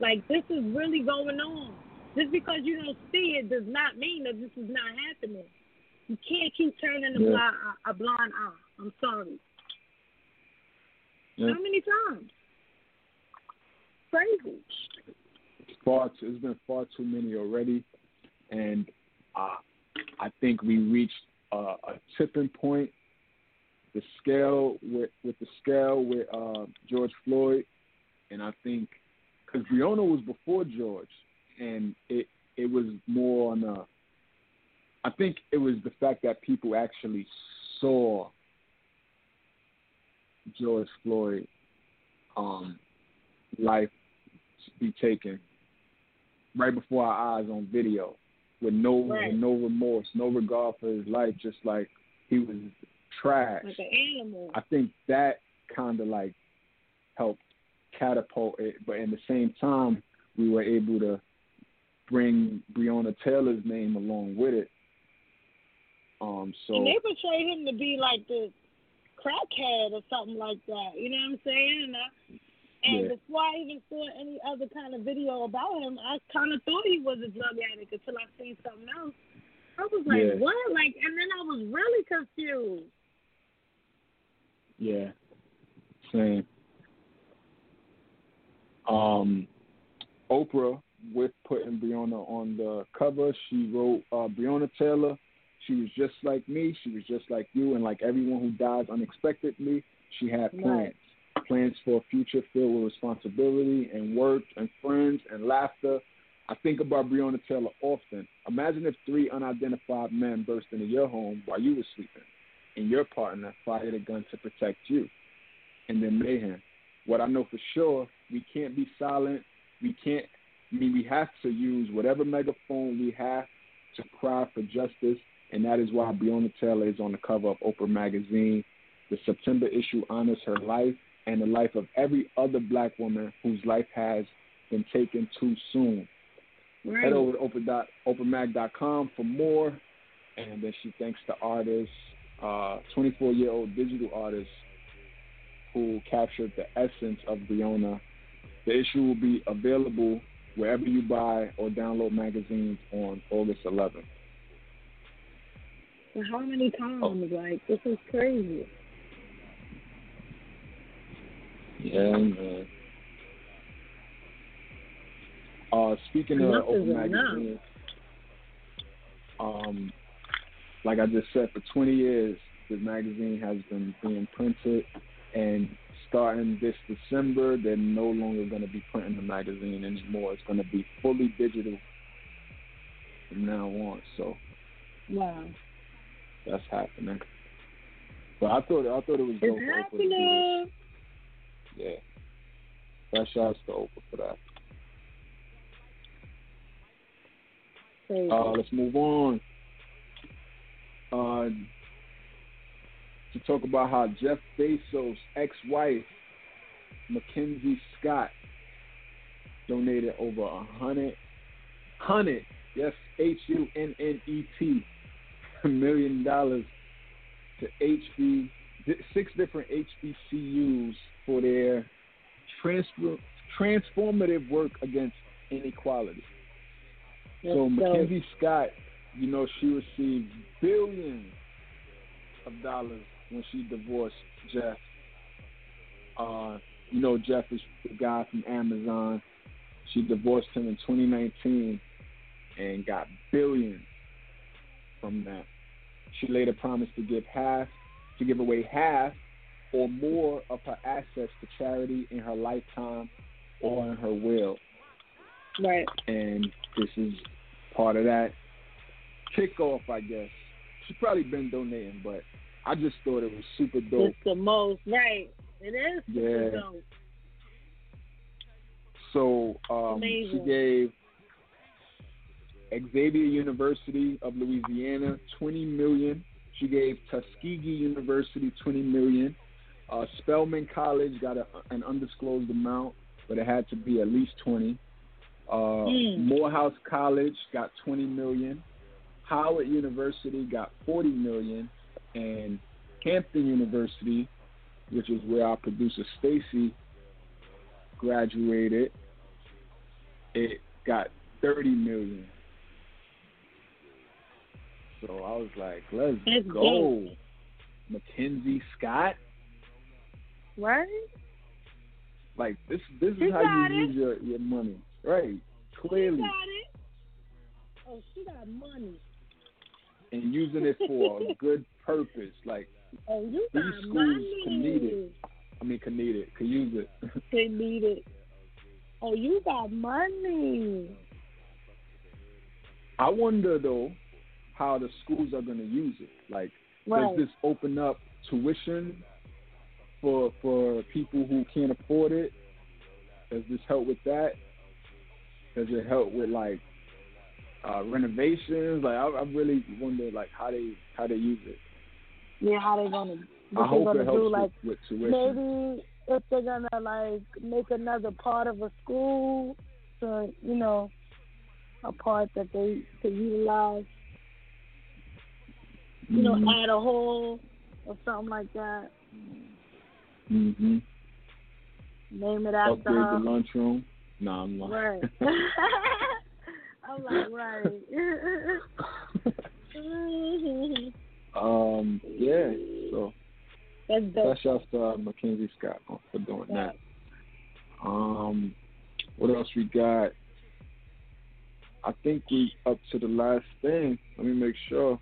Like this is really going on. Just because you don't see it does not mean that this is not happening. You can't keep turning a Yeah. blind a blind eye. I'm sorry. Yeah. How many times? Crazy. far too, it's been far too many already, and uh, I think we reached a, a tipping point. The scale with with the scale with uh, George Floyd, and I think because Breonna was before George, and it it was more on a. I think it was the fact that people actually saw George Floyd um, life be taken right before our eyes on video with no Right. with no remorse, no regard for his life, just like he was trash. Like an animal. I think that kind of like helped catapult it, but in the same time, we were able to bring Breonna Taylor's name along with it Um, so And they portrayed him to be like the crackhead or something like that. You know what I'm saying? And, I, and Yeah. before I even saw any other kind of video about him, I kind of thought he was a drug addict until I seen something else. I was like, Yeah. what? Like, and then I was really confused. yeah, same. Um, Oprah with putting Breonna on the cover. She wrote uh, Breonna Taylor. She was just like me. She was just like you, and like everyone who dies unexpectedly, she had plans. Right. Plans for a future filled with responsibility and work and friends and laughter. I think about Breonna Taylor often. Imagine if three unidentified men burst into your home while you were sleeping, and your partner fired a gun to protect you, and then mayhem. What I know for sure, we can't be silent. We can't. I mean, we have to use whatever megaphone we have to cry for justice, and that is why Breonna Taylor is on the cover of Oprah magazine. The September issue honors her life and the life of every other black woman whose life has been taken too soon. Right. Head over to oprah dot, oprahmag.com for more. And then she thanks the artist, uh, 24 year old digital artist who captured the essence of Breonna. The issue will be available wherever you buy or download magazines on August 11th. How many times? Oh. Like, this is crazy. Yeah, man. Uh, speaking of Oprah. Magazine, um, like I just said, for 20 years, the magazine has been being printed, and starting this December, they're no longer going to be printing the magazine anymore. It's going to be fully digital from now on. So Wow. that's happening. But I thought I thought it was dope It's for Oprah to do happening. Yeah. That shouts to Oprah for that. Uh, let's move on. Uh, to talk about how Jeff Bezos' ex-wife, Mackenzie Scott, donated over a hundred, hundred, yes, H-U-N-N-E-T, million dollars to HB, six different HBCUs for their transformative work against inequality. So Let's go. Mackenzie Scott, you know, she received billions of dollars when she divorced Jeff. Uh, you know, Jeff is the guy from Amazon. She divorced him in 2019 and got billions from that. She later promised to give half, to give away half or more of her assets to charity in her lifetime or in her will Right. and this is part of that kickoff, I guess. She's probably been donating, but I just thought it was super dope. It's the most. Right. It is. Yeah. dope. So um, she gave Xavier University of Louisiana twenty million. She gave Tuskegee University twenty million. Uh, Spelman College got a, an undisclosed amount, but it had to be at least twenty. Uh, Hmm. Morehouse College got twenty million. Howard University got forty million, and Hampton University, which is where our producer Stacy graduated, it got thirty million. So I was like, let's That's go. Mackenzie Scott. Right. Like this this She is how you it. use your, your money. Right. She Clearly. got it. Oh, she got money. And using it for a [laughs] good purpose. Like Oh, you These got schools money. can need it. I mean can need it, can use it. [laughs] They need it. Oh, you got money. I wonder though how the schools are gonna use it. Like Right. does this open up tuition for for people who can't afford it? Does this help with that? Does it help with like uh, renovations? Like I, I really wonder like how they how they use it. Yeah, how they gonna? I hope gonna it helps do? Like with, with tuition. maybe if they're gonna like make another part of a school, so you know, a part that they could utilize. You know, Mhm. add a hole or something like that. Mhm. Name it after Upgrade her. the lunchroom. Nah, I'm lying. Right. [laughs] [laughs] I'm like, right. [laughs] um. Yeah. So That's dope. shout out to uh, Mackenzie Scott for doing that. Um. What else we got? I think we up to the last thing. Let me make sure.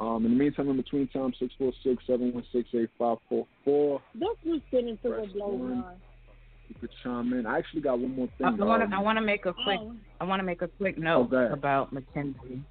Um, in the meantime, in between time, 646-716-8544. Let's just get into Press what blows one. You could chime in. I actually got one more thing. I want Um, to. I want to make a quick. Oh, I want to make a quick Oh, note go about Mackenzie.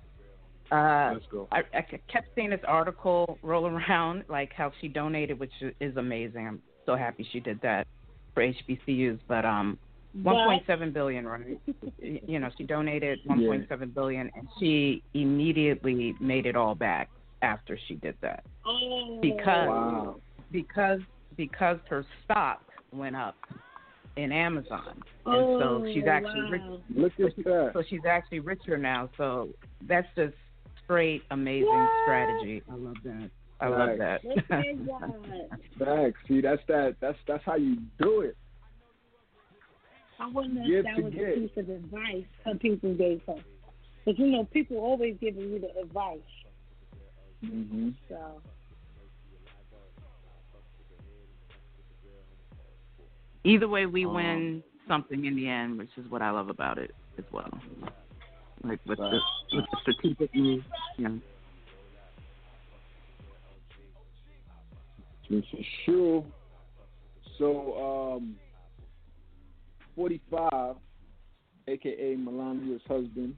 Uh, Let's go. I, I kept seeing this article roll around, like how she donated, which is amazing. I'm so happy she did that for HBCUs. But um, 1.7 billion, right? You know, she donated [laughs] 1.7 billion, and she immediately made it all back after she did that Oh, because Wow. because because her stock went up in Amazon, and oh, so she's actually wow. rich. Look at that. So she's actually richer now. So that's just straight amazing What? strategy. I love that. I love that. Look at [laughs] God. Facts. See, that's that. That's that's how you do it. I wonder if that to was get. a piece of advice her people gave her. Because, you know, people always giving you the advice. Hmm So, Either way, we Um, win something in the end, which is what I love about it as well. Like with the, with the strategic move. Yeah. This is true. So, um, 45, aka Melania's husband,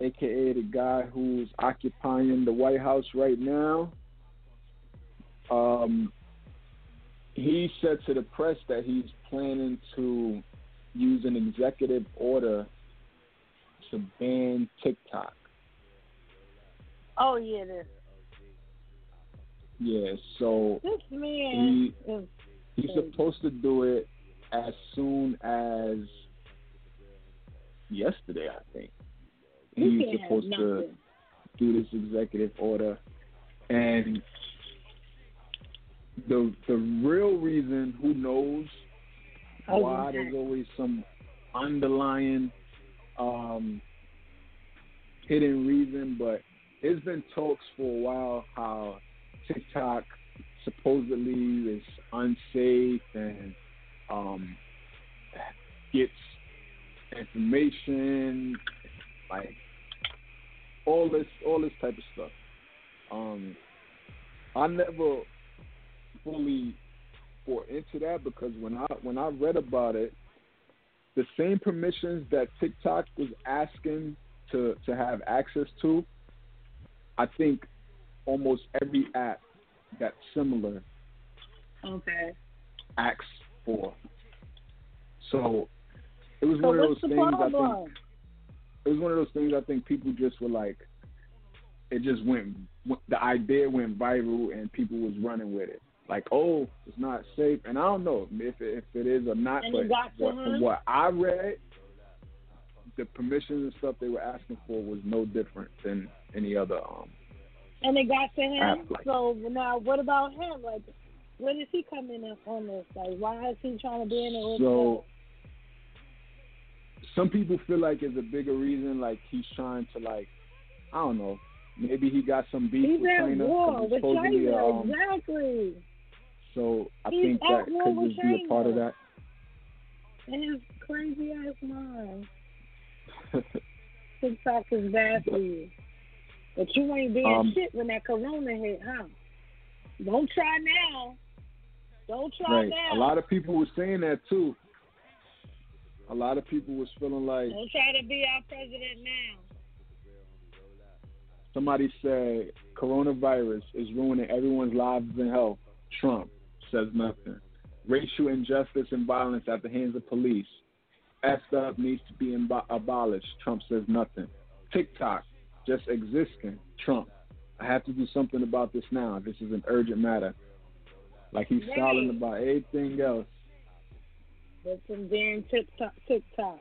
aka the guy who's occupying the White House right now, um, he said to the press that he's planning to use an executive order to ban TikTok. oh, yeah, this, Yeah, so this man he is He's supposed to do it as soon as yesterday, I think. He He's supposed to do this executive order, and the the real reason, who knows Oh, why? yeah. There's always some underlying um, hidden reason, but it's been talks for a while how TikTok supposedly is unsafe and um, gets information like all this all this type of stuff. Um, I never fully bought into that because when I when I read about it, the same permissions that TikTok was asking to to have access to, I think almost every app that's similar Okay. acts for. So it was So one of those things I think problem? It was one of those things I think people just were like, it just went, the idea went viral and people was running with it. Like, oh, it's not safe, and I don't know if it, if it is or not, And but it got to what, from what I read, the permissions and stuff they were asking for was no different than any other. Um, And it got to him. App, like- So now, what about him? Like, where does he come in on this? Like, why is he trying to be in it? so some people feel like it's a bigger reason, like he's trying to like, I don't know, maybe he got some beef he's with China. war with China. um, exactly. So I He's think that could just be a part of that. In his crazy ass mind. [laughs] TikTok is bad for you. But you ain't doing Um, shit when that corona hit, huh? Don't try now. Don't try right. now. A lot of people were saying that too. A lot of people was feeling like Don't try to be our president now. somebody said coronavirus is ruining everyone's lives and health. Trump says nothing. Racial injustice and violence at the hands of police. Effed up needs to be imbo- abolished. Trump says nothing. TikTok just existing. Trump. I have to do something about this now. This is an urgent matter. Like he's Right. silent about everything else. But some damn TikTok, TikTok,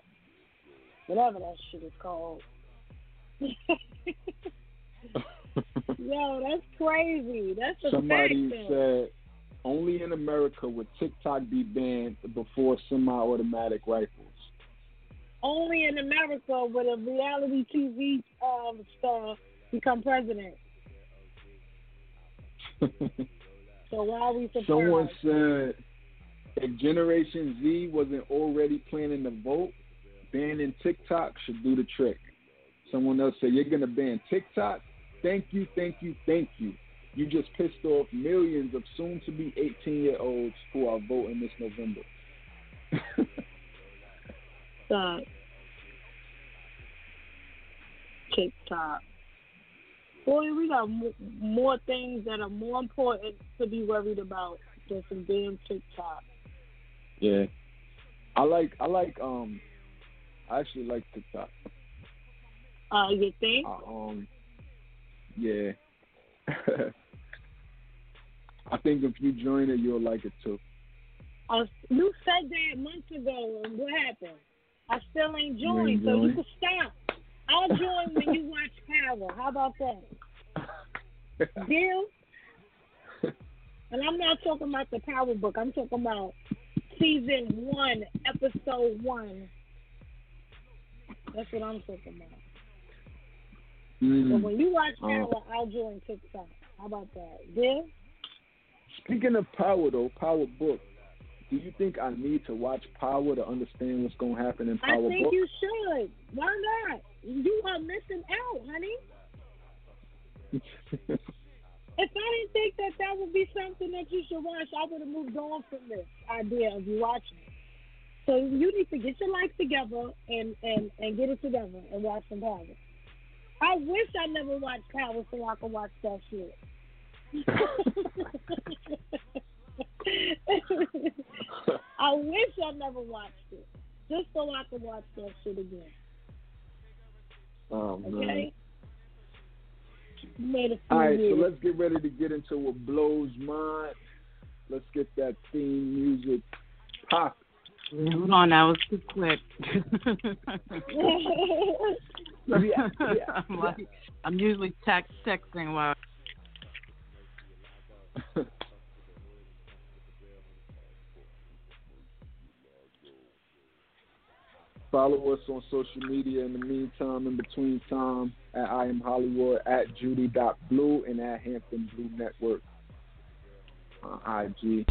whatever that shit is called. [laughs] Yo, that's crazy. That's a Somebody fact. said only in America would TikTok be banned before semi-automatic rifles. Only in America would a reality TV um, star become president. [laughs] So why are we surprised? Someone said if Generation Z wasn't already planning to vote, banning TikTok should do the trick. Someone else said you're gonna ban TikTok. Thank you, thank you, thank you. You just pissed off millions of soon-to-be 18-year-olds who are voting this November. Stop. TikTok. Boy, we got mo- more things that are more important to be worried about than some damn TikTok. Yeah, I like I like um I actually like TikTok. Uh, you think? I, um, yeah. [laughs] I think if you join it, you'll like it too. Uh, you said that months ago, and what happened? I still ain't You joined, ain't so you can stop. I'll join when you watch Power. How about that? [laughs] Deal? And I'm not talking about the Power book. I'm talking about season one, episode one. That's what I'm talking about. So Mm. when you watch Oh. Power, I'll join TikTok. How about that? Deal? Speaking of Power, though, Power book. Do you think I need to watch Power to understand what's gonna happen in Power Book? I think book? you should. Why not? You are missing out, honey. [laughs] If I didn't think that that would be something that you should watch, I would have moved on from this idea of you watching it. So you need to get your life together and and and get it together and watch some Power. I wish I never watched Power so I could watch that shit. [laughs] I wish I never watched it just so I could watch that shit again. oh. Okay. All right, so let's get ready to get into what blows mind. Let's get that theme music pop. Hold on, that was too quick. Yeah, [laughs] yeah, I'm like, I'm usually text texting while. [laughs] Follow us on social media in the meantime, in between time, at I am Holliewood, at Judy.Blu, and at Hampton Blu Network on IG.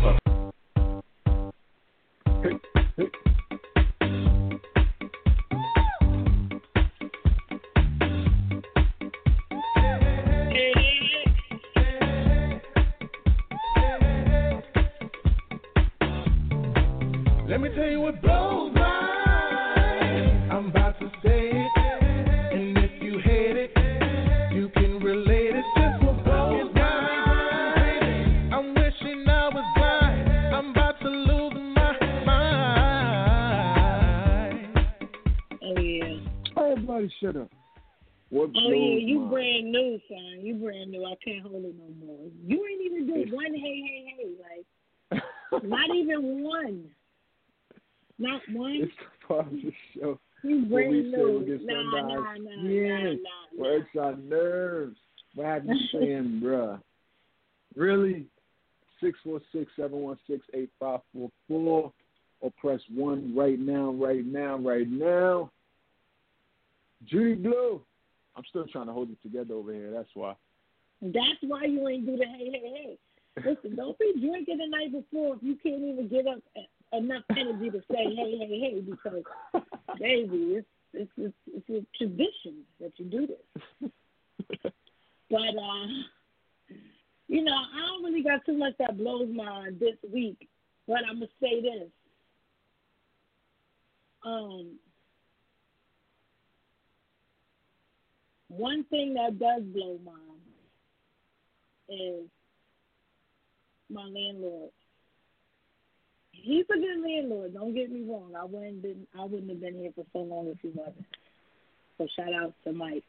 That does blow mine is my landlord. He's a good landlord. Don't get me wrong. I wouldn't been I wouldn't have been here for so long if he wasn't. So shout out to Mike.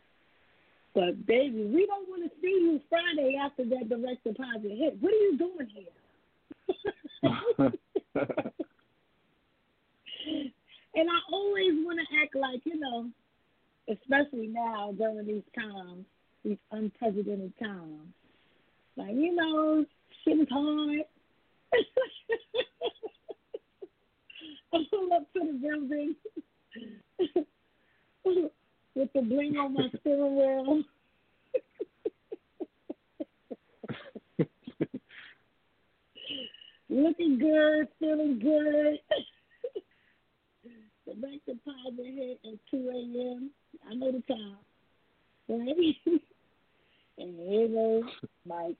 But baby, we don't want to see you Friday after that direct deposit hit. What are you doing here? [laughs] [laughs] and I always want to act like you know, especially now during these times, these unprecedented times. Like, you know, shit is hard. I [laughs] pull up to the building [laughs] with the bling on my steering [laughs] wheel. Looking good, feeling good. The bank deposit hit at 2 a.m. I know the time. Right? [laughs] and here goes Mike.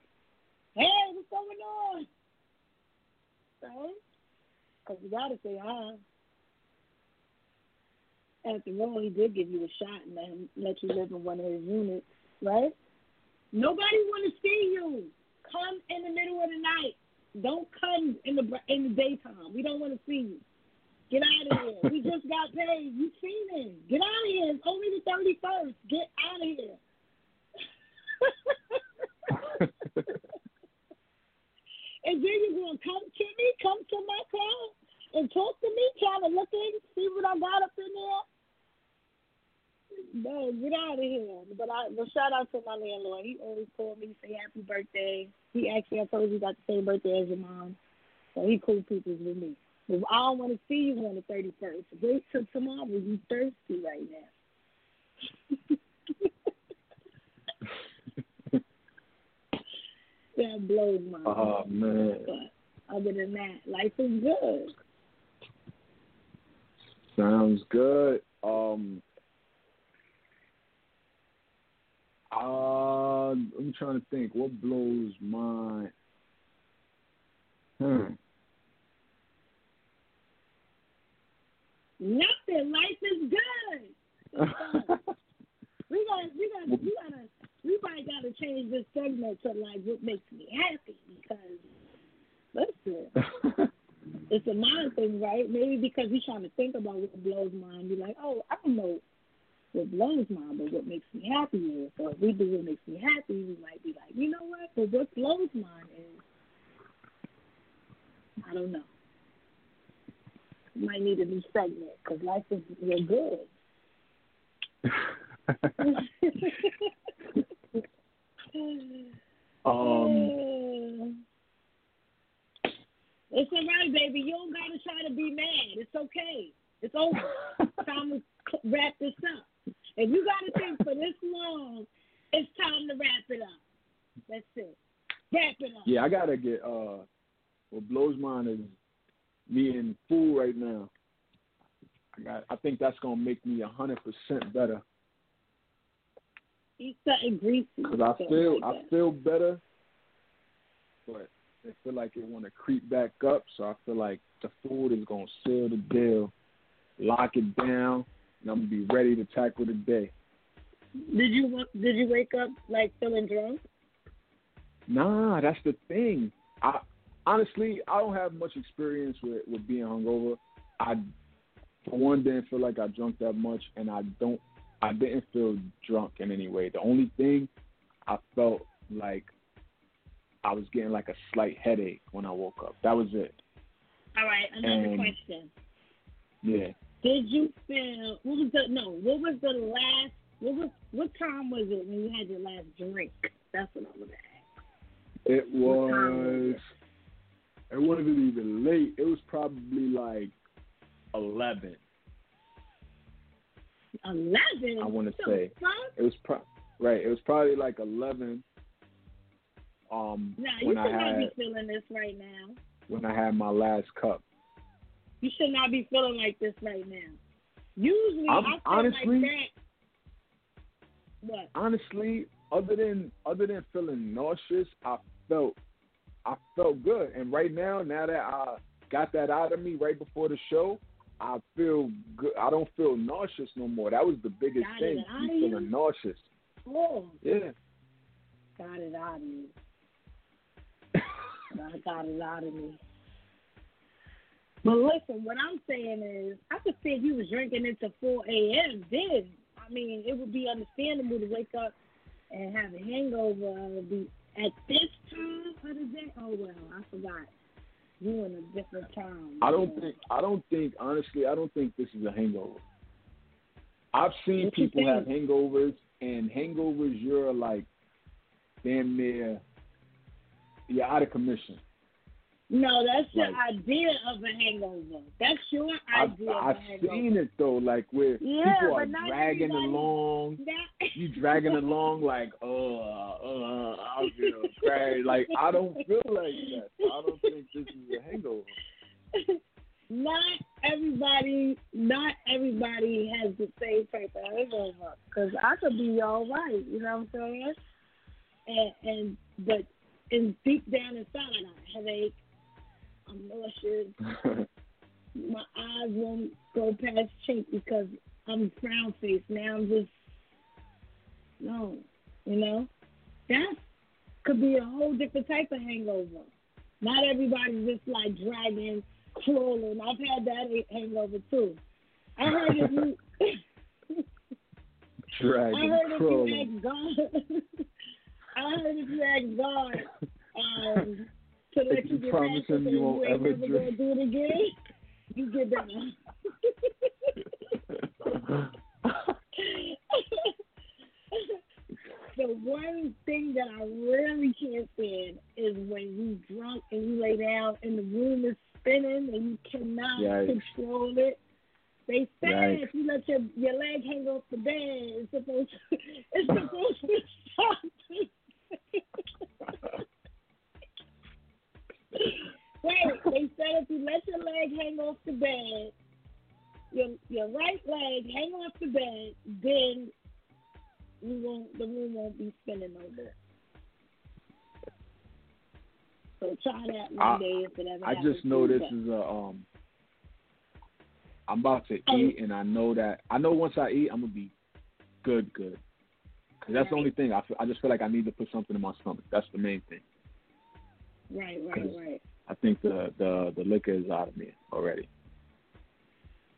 Hey, what's going on? Right? Because you got to say hi. After all, he did give you a shot and let, him, let you live in one of his units, right? Nobody want to see you. Come in the middle of the night. Don't come in the in the daytime. We don't want to see you. Get out of here. we just got paid. You seen it. Get out of here. It's only the thirty first. Get out of here. [laughs] and then you're gonna come to me, come to my car, and talk to me, trying to look in, see what I got up in there. No, get out of here. But I but shout out to my landlord. He always called me, say happy birthday. He actually I told you got the same birthday as your mom. So he cool people with me. But I don't want to see you on the thirty first. Wait till tomorrow. You thirsty right now. [laughs] that blows my Oh man. But other than that, life is good. Sounds good. Um uh, I'm trying to think. What blows my hmm. Nothing. Life is good. [laughs] we gotta, we gotta, we gotta, we probably gotta change this segment to like what makes me happy because listen, [laughs] it's a mind thing, right? Maybe because we're trying to think about what blows mine. Be like, oh, I don't know what blows mine, but what makes me happy is. So if we do what makes me happy, we might be like, you know what? But what blows mine is, I don't know. Might need a new segment because life is real good. [laughs] um [sighs] it's all right, baby. You don't gotta try to be mad. It's okay. It's over. [laughs] time to wrap this up. If you gotta think for this long, it's time to wrap it up. That's it. Wrap it up. Yeah, I gotta get uh what blows mine is me in food right now. I got I think that's gonna make me a hundred percent better. Eat something greasy. Cause I feel like I feel better, but I feel like it want to creep back up. So I feel like the food is gonna seal the deal, lock it down, and I'm gonna be ready to tackle the day. Did you did you wake up like feeling drunk? Nah, that's the thing. I honestly I don't have much experience with with being hungover. I for one didn't feel like I drunk that much, and I don't I didn't feel drunk in any way. The only thing I felt like I was getting like a slight headache when I woke up. That was it. All right, another And- question. Yeah. Did you feel what was the no? What was the last? What was what time was it when you had your last drink? That's what I was. It What time was was. It wasn't even late. It was probably like eleven. Eleven. I wanna say. fuck? It was pro- right. It was probably like eleven. Um, Nah, you should I not be feeling this right now. when I had my last cup. You should not be feeling like this right now. Usually, I'm- I feel honestly- like that. What? Honestly, other than other than feeling nauseous, I felt I felt good. And right now, now that I got that out of me right before the show, I feel good. I don't feel nauseous no more. That was the biggest Got thing. me you? feeling nauseous. Oh, Yeah. got it out of me. [laughs] I got it out of me. But listen, what I'm saying is, I could see if you was drinking into 4 a.m. Then, I mean, it would be understandable to wake up and have a hangover. Be at this You in a different time. I don't Yeah. think I don't think honestly I don't think this is a hangover. I've seen What people have hangovers, and hangovers you're like damn near you're out of commission. No, that's Like- idea of a hangover. That's your I've, idea of I've seen it though, like where Yeah, people are dragging everybody- along. [laughs] That- You dragging along like, uh, uh, I feel [laughs] crazy. Like I don't feel like that. I don't think this is a hangover. not everybody, not everybody has the same type of hangover. Because I could be all right, you know what I'm saying? And and but in deep down inside, I got a headache. I'm nauseous. [laughs] My eyes won't go past chink because I'm frown faced. Now I'm just no, you know. That could be a whole different type of hangover. Not everybody's just like dragging, crawling. I've had that hangover too. I heard if you, [laughs] I dragging, heard if you crawling. ask God, [laughs] I heard if you ask God um, let If you promise him you won't ever drink. do it again, you get better. [laughs] the one thing that I really can't stand is when you drunk and you lay down and the room is spinning and you cannot Yikes. control it. They say Yikes. if you let your your leg hang off the bed, it's supposed to, it's supposed to stop. [laughs] Wait, they said if you let your leg hang off the bed, your your right leg hang off the bed, then you won't the room won't be spinning more. So try that one I- day if it ever I just know this is a um. I'm about to Oh. eat, and I know that I know once I eat, I'm gonna be good, good. 'Cause that's the only thing. I feel, I just feel like I need to put something in my stomach. That's the main thing. Right, right, right. I think the the the liquor is out of me already.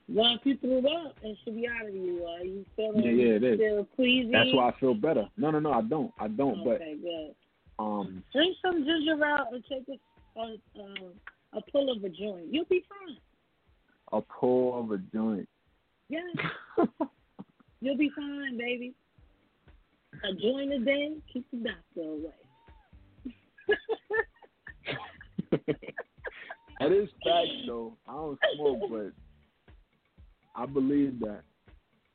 Well, if you threw up, it should be out of you. Are you feeling Yeah, yeah, it is. still queasy? That's why I feel better. No, no, no, I don't. I don't. Okay, good. But um, Drink some ginger ale and take a a, a, a pull of a joint. You'll be fine. a pull of a joint. Yeah, [laughs] you'll be fine, baby. A joint a day, keep the doctor away. [laughs] [laughs] that is facts, though. I don't smoke, but I believe that.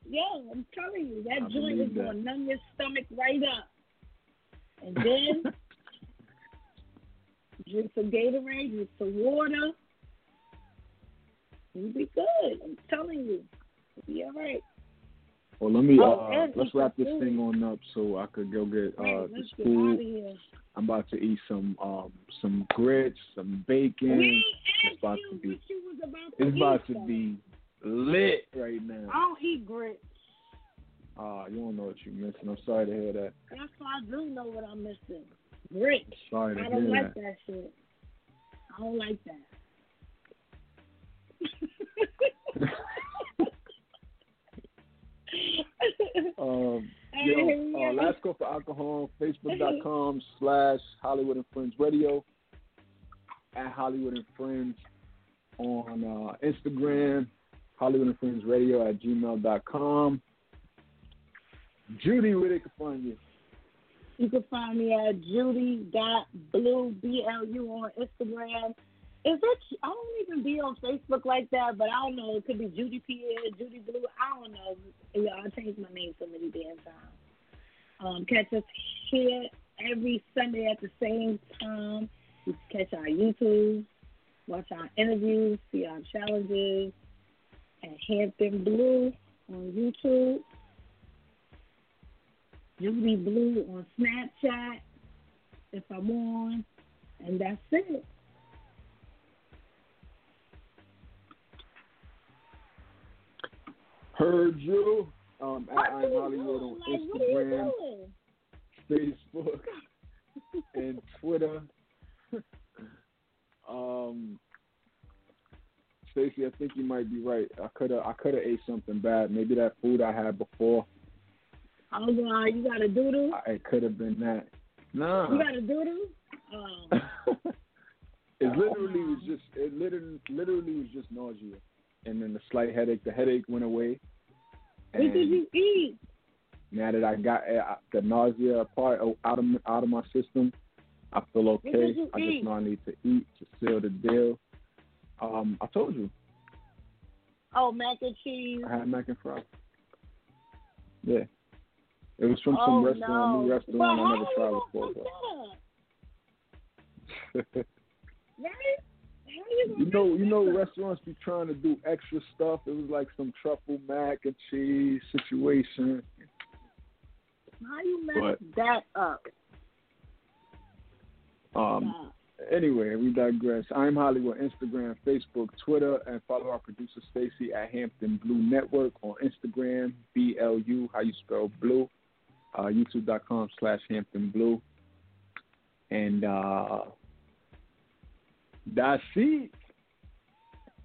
Yo, I'm telling you, that I joint is that. gonna numb your stomach right up. And [laughs] then drink some Gatorade, drink some water. You'll be good. I'm telling you. You'll be all right. Well, let me Oh, uh, let's wrap this food. thing on up so I could go get Right, uh let's this get out of food. here. I'm about to eat some um some grits, some bacon. we It's about to be what you was about to it's about to though. be lit right now. I don't eat grits. Ah, you don't know what you're missing. I'm sorry to hear that. That's why I do know what I'm missing. Grits. Sorry to I don't hear like that. that shit. I don't like that. [laughs] Um, yo, uh, last call for alcohol. Facebook.com slash Holliewood and Friends Radio. At Holliewood and Friends on uh, Instagram. Holliewood and Friends Radio at gmail.com. Judy, where they can find you? You can find me at Judy.Blu, B-L-U on Instagram. Is it, I don't even be on Facebook like that, but I don't know. It could be Judy Pierre, Judy Blu. I don't know. Y'all, I changed my name so many damn times. Um, catch us here every Sunday at the same time. You can catch our YouTube, watch our interviews, see our challenges at Hampton Blu on YouTube. Judy Blu on Snapchat if I'm on, and that's it. Heard you. Um, at I'm you Holliewood on doing? Like, what are Instagram. Facebook, and Twitter. [laughs] um, Stacey, I think you might be right. I could have I could have ate something bad. Maybe that food I had before. Oh God, you got a doodle? I, it could have been that. Nah. You got a doodle? [laughs] Oh, it literally was just it literally literally was just nausea, and then the slight headache. The headache went away, What did you eat? Now that I got uh, the nausea part out of out of my system, I feel okay. What did you I eat? just know I need to eat to seal the deal. Um, I told you Oh, mac and cheese. I had mac and fries. Yeah, it was from oh, some restaurant, no. new restaurant But I never tried before. fuck But. that up? [laughs] Right? You know, you know, restaurants be trying to do extra stuff. It was like some truffle mac and cheese situation. How you mess But- that up? Um, Stop. anyway, we digress. I'm Holliewood, Instagram, Facebook, Twitter, and follow our producer Stacy at Hampton Blu Network on Instagram, B L U, how you spell blue, uh, YouTube.com slash Hampton Blu. And uh, that's it.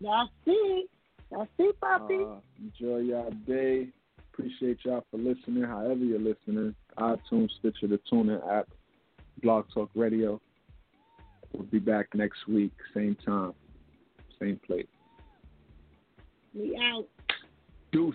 That's it. That's it, Poppy. Uh, enjoy y'all day. Appreciate y'all for listening, however you're listening. iTunes, Stitcher, the TuneIn app, Blog Talk Radio. We'll be back next week, same time, same place. we out. Deuce.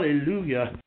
Hallelujah.